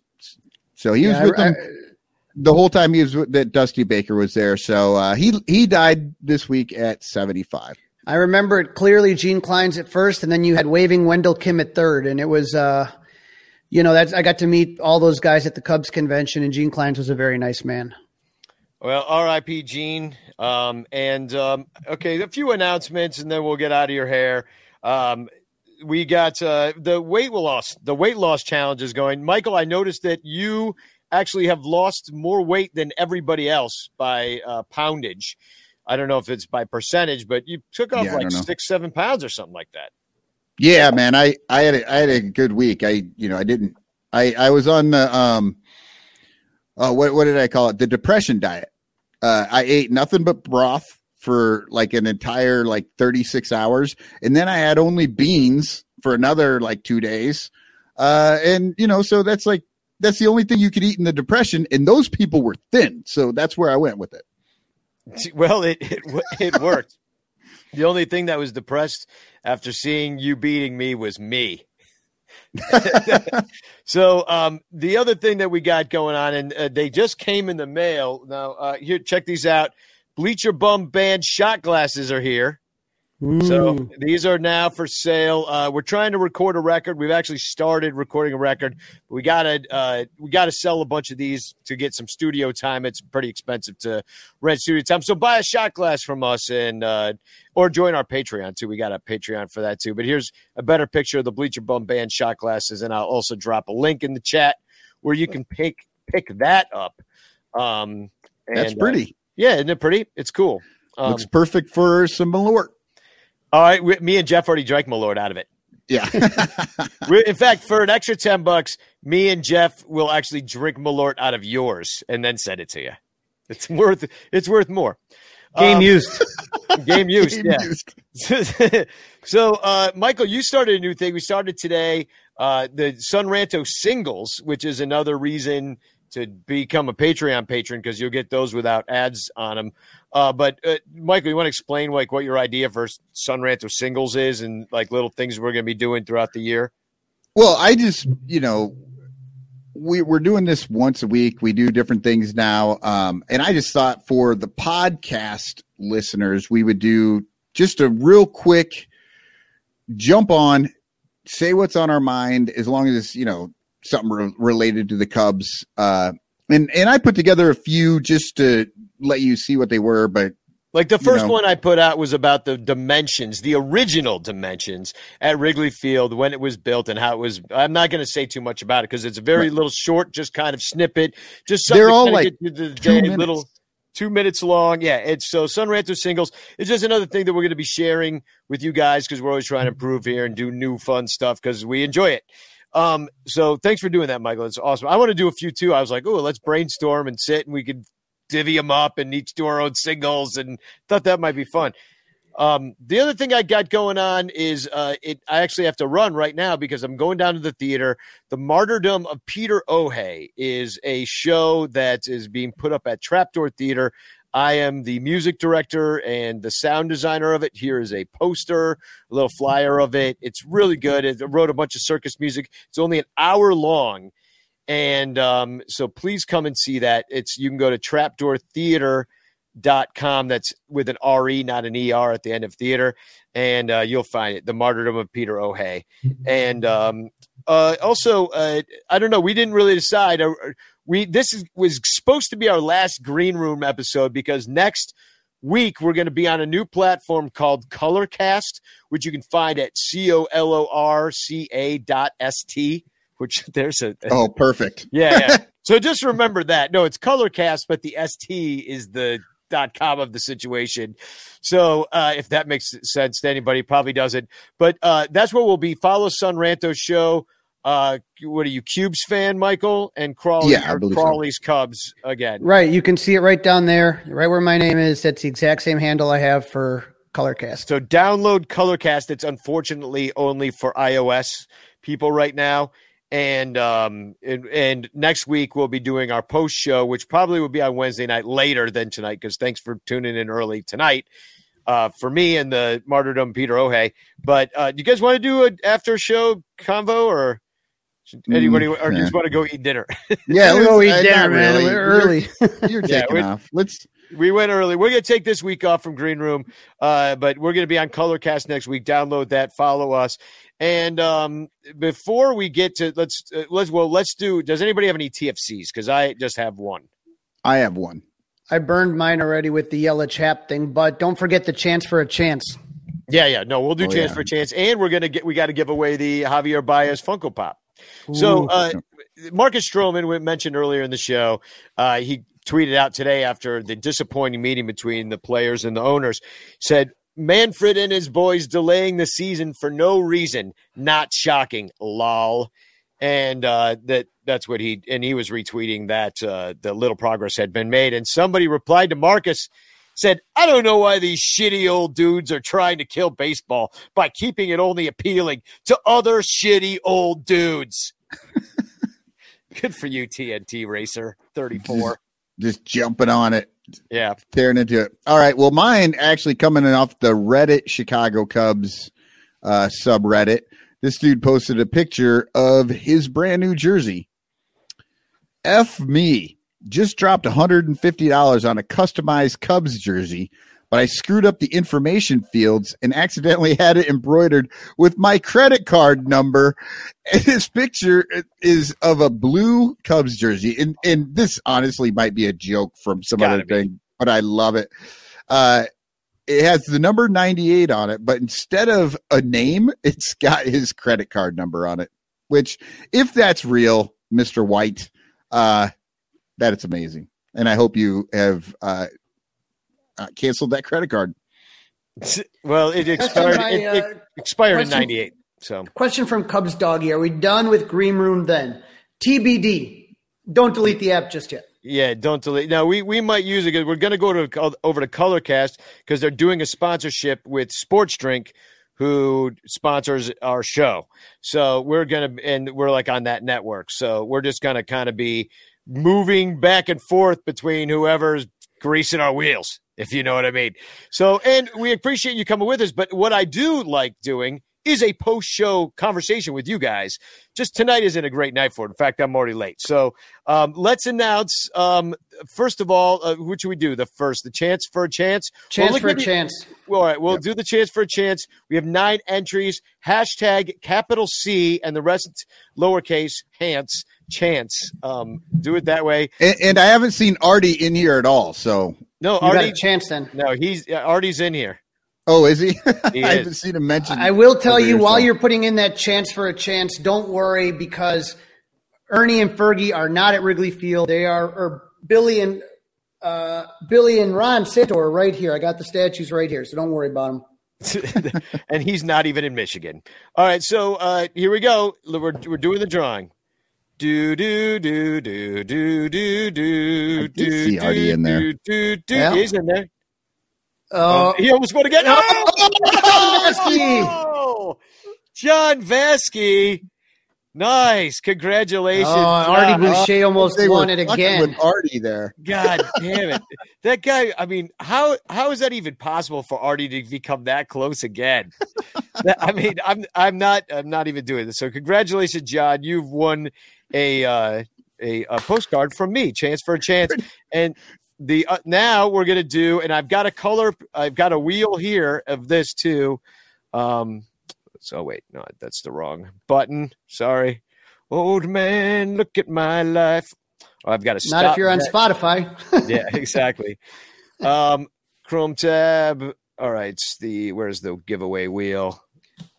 So he Yeah, was with I- them the whole time he was with, that Dusty Baker was there. So uh, he he died this week at 75. I remember it clearly. Gene Clines at first, and then you had waving Wendell Kim at third, and it was, uh, you know, that's I got to meet all those guys at the Cubs convention, and Gene Clines was a very nice man. Well, R.I.P. Gene. Um, and um, okay, a few announcements, and then we'll get out of your hair. Um, we got uh, the weight loss. The weight loss challenge is going. Michael, I noticed that you actually have lost more weight than everybody else by uh, poundage. I don't know if it's by percentage, but you took off Yeah, like six, seven pounds or something like that. Yeah, man, I I had a, I had a good week. I you know I didn't I I was on the um uh what what did I call it the depression diet. Uh, I ate nothing but broth for like an entire like 36 hours, and then I had only beans for another like two days. Uh, and you know, so that's like that's the only thing you could eat in the depression, and those people were thin, so that's where I went with it. Well, it it, it worked. the only thing that was depressed after seeing you beating me was me. so um, the other thing that we got going on, and uh, they just came in the mail. Now, uh, here, check these out. Bleacher Bum Band shot glasses are here. So these are now for sale. Uh, we're trying to record a record. We've actually started recording a record. We gotta uh, we gotta sell a bunch of these to get some studio time. It's pretty expensive to rent studio time. So buy a shot glass from us and uh, or join our Patreon too. We got a Patreon for that too. But here's a better picture of the Bleacher Bum Band shot glasses, and I'll also drop a link in the chat where you can pick pick that up. Um, That's and, uh, pretty. Yeah, isn't it pretty? It's cool. Um, Looks perfect for some malort. all right, we, me and Jeff already drank Malort out of it. Yeah. We- In fact, for an extra ten bucks, me and Jeff will actually drink Malort out of yours and then send it to you. It's worth it's worth more. Game Um, used. Game use, Game yeah. used. so, uh, Michael, you started a new thing. We started today, uh, the Sonranto singles, which is another reason to become a Patreon patron because you'll get those without ads on them. Uh, but uh, Michael, you want to explain like what your idea for Son Sonranto singles is and like little things we're going to be doing throughout the year? Well, I just, you know, we, we're doing this once a week. We do different things now. Um, and I just thought for the podcast listeners, we would do just a real quick jump on, say what's on our mind, as long as you know, something re- related to the Cubs. Uh, and, and I put together a few just to let you see what they were, but Like the first know. one I put out was about the dimensions, the original dimensions at Wrigley Field when it was built and how it was. I'm not going to say too much about it because it's a very little short, just kind of snippet. Just something They're all like you through the two day, minutes. little two minutes long. Yeah, it's so Son Sonranto singles. It's just another thing that we're going to be sharing with you guys because we're always trying to improve here and do new fun stuff because we enjoy it. Um, so thanks for doing that, Michael. It's awesome. I want to do a few too. I was like, oh, let's brainstorm and sit and we could divvy them up and each do our own singles and thought that might be fun. Um, the other thing I got going on is uh, it. I actually have to run right now because I'm going down to the theater. The Martyrdom of Peter Ohey is a show that is being put up at Trapdoor Theater. I am the music director and the sound designer of it. Here is a poster, a little flyer of it. It's really good. It- I wrote a bunch of circus music. It's only an hour long. And um, so please come and see that. It's you can go to trapdoortheatre.com. That's with an RE, not an ER at the end of theater. And uh, you'll find it. The Martyrdom of Peter Ohey. And um, uh, also, uh, I don't know. We didn't really decide. We this is, was supposed to be our last green room episode because next week we're going to be on a new platform called Colorcast, which you can find at c o l o r c a dot s t. Which there's a, a oh, perfect. yeah, yeah. so just remember that. No, it's Colorcast, but the ST is the dot com of the situation. So uh, if that makes sense to anybody, probably doesn't. But uh, that's where we'll be. Follow Son Ranto show. Uh, what are you, Cubes fan, Michael, and Crawley? Yeah, I or believe so. Crawley's Cubs again. Right. You can see it right down there, right where my name is. That's the exact same handle I have for Colorcast. So download Colorcast. It's unfortunately only for iOS people right now. And um and, and next week we'll be doing our post show, which probably will be on Wednesday night later than tonight. Because thanks for tuning in early tonight. Uh, for me and the martyrdom Peter Ohey. But uh, do you guys want to do an after show convo or should anybody Mm, or yeah. just want to go eat dinner? Yeah, Let's go eat uh, dinner, man. really. We're early. You're, you're Yeah, taking we- off. Let's we went early. We're going to take this week off from Green Room, uh, but we're going to be on Colorcast next week. Download that, follow us, and um, before we get to let's uh, let's well let's do. Does anybody have any TFCs? Because I just have one. I have one. I burned mine already with the Yelich thing, but don't forget the chance for a chance. Yeah, yeah. No, we'll do Oh, chance yeah. for chance, and we're gonna get we got to give away the Javier Baez Funko Pop. So uh, Marcus Stroman, we mentioned earlier in the show, uh, he tweeted out today after the disappointing meeting between the players and the owners, said Manfred and his boys delaying the season for no reason, not shocking. Lol. And uh, that that's what he and he was retweeting that uh, the little progress had been made. And somebody replied to Marcus said, I don't know why these shitty old dudes are trying to kill baseball by keeping it only appealing to other shitty old dudes. Good for you, TNT Racer 34. Just jumping on it, Yeah. tearing into it. All right. Well, mine actually coming off the Reddit Chicago Cubs uh, subreddit. This dude posted a picture of his brand new jersey. F me. Just dropped $150 on a customized Cubs jersey, but I screwed up the information fields and accidentally had it embroidered with my credit card number. And this picture is of a blue Cubs jersey. And, and this honestly might be a joke from some Gotta other be. thing, but I love it. Uh, it has the number 98 on it, but instead of a name, it's got his credit card number on it, which, if that's real, Mr. White, uh, that it's amazing. And I hope you have uh, uh, canceled that credit card. Well, it expired. by, it, it uh, expired in '98. So Question from Cubs Doggy: Are we done with Green Room then? TBD. Don't delete the app just yet. yeah, don't delete. Now we we might use it. 'cause We're going to go to over to Colorcast because they're doing a sponsorship with Sports Drink, who sponsors our show. So we're gonna and we're like on that network. So we're just gonna kind of be moving back and forth between whoever's greasing our wheels, if you know what I mean. So, and we appreciate you coming with us. But what I do like doing is a post show conversation with you guys. Just tonight isn't a great night for it. In fact, I'm already late. So, um, let's announce, um, first of all, uh, what should we do? The first, the chance for a chance? Chance Well, for a at- chance. Well, all right, we'll do the chance for a chance. We have nine entries. Hashtag capital C and the rest lowercase Hance chance. Um, do it that way. And, and I haven't seen Artie in here at all. So, No, You got Artie. a chance then. No, he's uh, Artie's in here. oh, is he? He I is. haven't seen him mentioned. I will tell you while you're putting in that chance for a chance, don't worry because Ernie and Fergie are not at Wrigley Field. They are, or Billy and uh, Billy and Ron Santo are right here. I got the statues right here, so don't worry about them. and he's not even in Michigan. All right, so uh, here we go. We're, we're doing the drawing. Do do do do do do do do do. I did see Artie in there. Do, do, do. Yeah. He's in there. Uh, oh, he almost won again. Oh, oh! Oh, John Vasky! Oh, John Vasky. Nice. Congratulations. oh, Artie John. Boucher almost They were won it again. With Artie there. God damn it. That guy, I mean, how how is that even possible for Artie to become that close again? That- I mean, I'm I'm not I'm not even doing this. So congratulations, John. You've won a uh a, a postcard from me, chance for a chance. And the uh, now we're gonna do, and I've got a color, I've got a wheel here of this too. Um, so wait, no, that's the wrong button. Sorry, old man, look at my life. Oh, I've got to stop. Not if you're on that. Spotify. yeah, exactly. Um, Chrome tab. All right, the where's the giveaway wheel?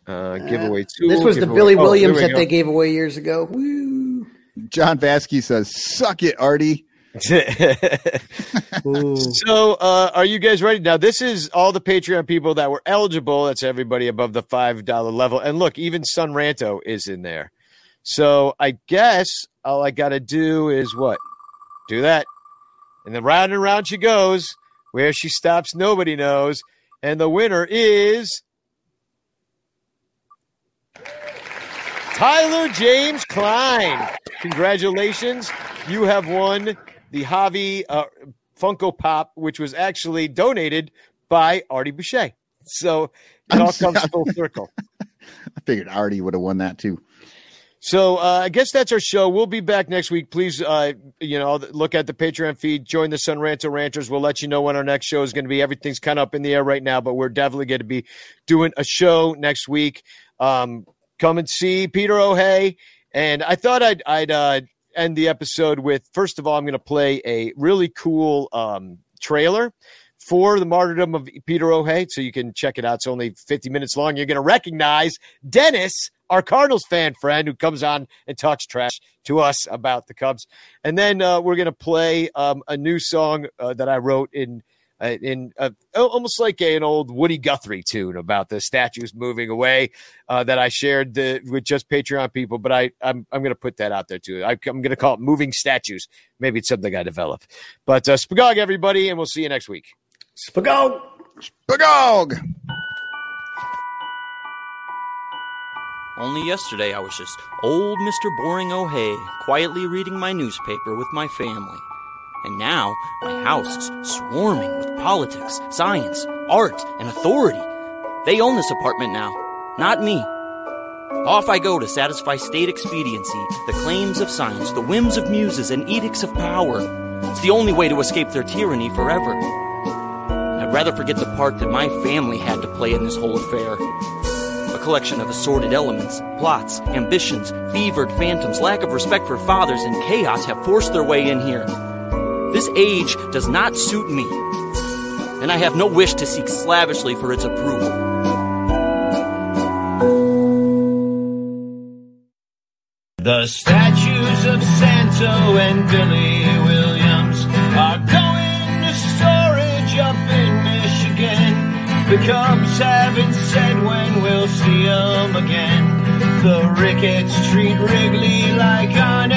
Uh, giveaway tool. this was the Billy oh, Williams we that they gave away years ago. Woo. John Vasky says, "Suck it, Artie." so, uh, are you guys ready? Now, this is all the Patreon people that were eligible. That's everybody above the five dollar level. And look, even Son Ranto is in there. So, I guess all I got to do is what? Do that, and then round and round she goes. Where she stops, nobody knows. And the winner is Tyler James Klein. Congratulations. You have won the Javi uh, Funko Pop, which was actually donated by Artie Boucher. So it I'm all comes full circle. I figured Artie would have won that too. So uh, I guess that's our show. We'll be back next week. Please, uh, you know, look at the Patreon feed. Join the Son Ranto Ranchers. We'll let you know when our next show is going to be. Everything's kind of up in the air right now, but we're definitely going to be doing a show next week. Um, come and see Peter Ohey. And I thought I'd, I'd uh, end the episode with first of all, I'm going to play a really cool um, trailer for the martyrdom of Peter Ohey. So you can check it out. It's only 50 minutes long. You're going to recognize Dennis, our Cardinals fan friend who comes on and talks trash to us about the Cubs. And then uh, we're going to play um, a new song uh, that I wrote in. Uh, in uh, almost like a, an old Woody Guthrie tune about the statues moving away uh, that I shared the, with just Patreon people, but I I'm I'm going to put that out there too. I, I'm going to call it "Moving Statues." Maybe it's something I develop. But uh, spagog everybody, and we'll see you next week. Spago. Bagog. Only yesterday I was just old Mr. Boring Ohey, quietly reading my newspaper with my family. And now my house is swarming with politics, science, art, and authority. They own this apartment now, not me. Off I go to satisfy state expediency, the claims of science, the whims of muses, and edicts of power. It's the only way to escape their tyranny forever. And I'd rather forget the part that my family had to play in this whole affair. A collection of assorted elements, plots, ambitions, fevered phantoms, lack of respect for fathers, and chaos have forced their way in here. This age does not suit me, and I have no wish to seek slavishly for its approval. The statues of Santo and Billy Williams are going to storage up in Michigan. The Cubs haven't said when we'll see them again. The Ricketts treat Wrigley like an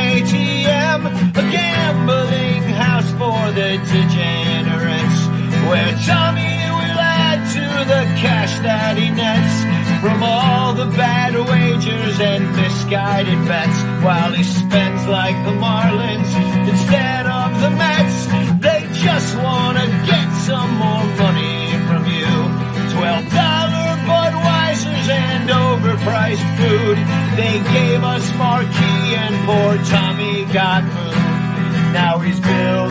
the degenerates, where Tommy will add to the cash that he nets from all the bad wagers and misguided bets while he spends like the Marlins instead of the Mets. They just want to get some more money from you. Twelve dollar Budweisers and overpriced food. They gave us Marquee and poor Tommy got moved. Now he's building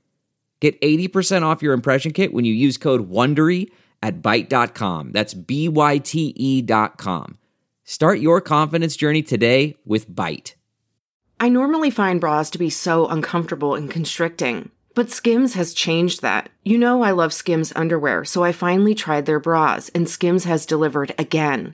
Get 80% off your impression kit when you use code WONDERY at Byte.com. That's B-Y-T-E dot com. Start your confidence journey today with Byte. I normally find bras to be so uncomfortable and constricting, but Skims has changed that. You know, I love Skims underwear, so I finally tried their bras, and Skims has delivered again.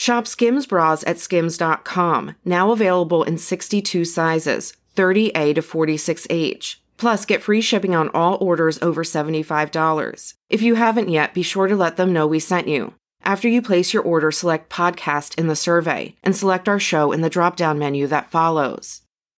Shop Skims bras at skims.com, now available in 62 sizes, 30A to 46H. Plus, get free shipping on all orders over $75. If you haven't yet, be sure to let them know we sent you. After you place your order, select podcast in the survey and select our show in the drop down menu that follows.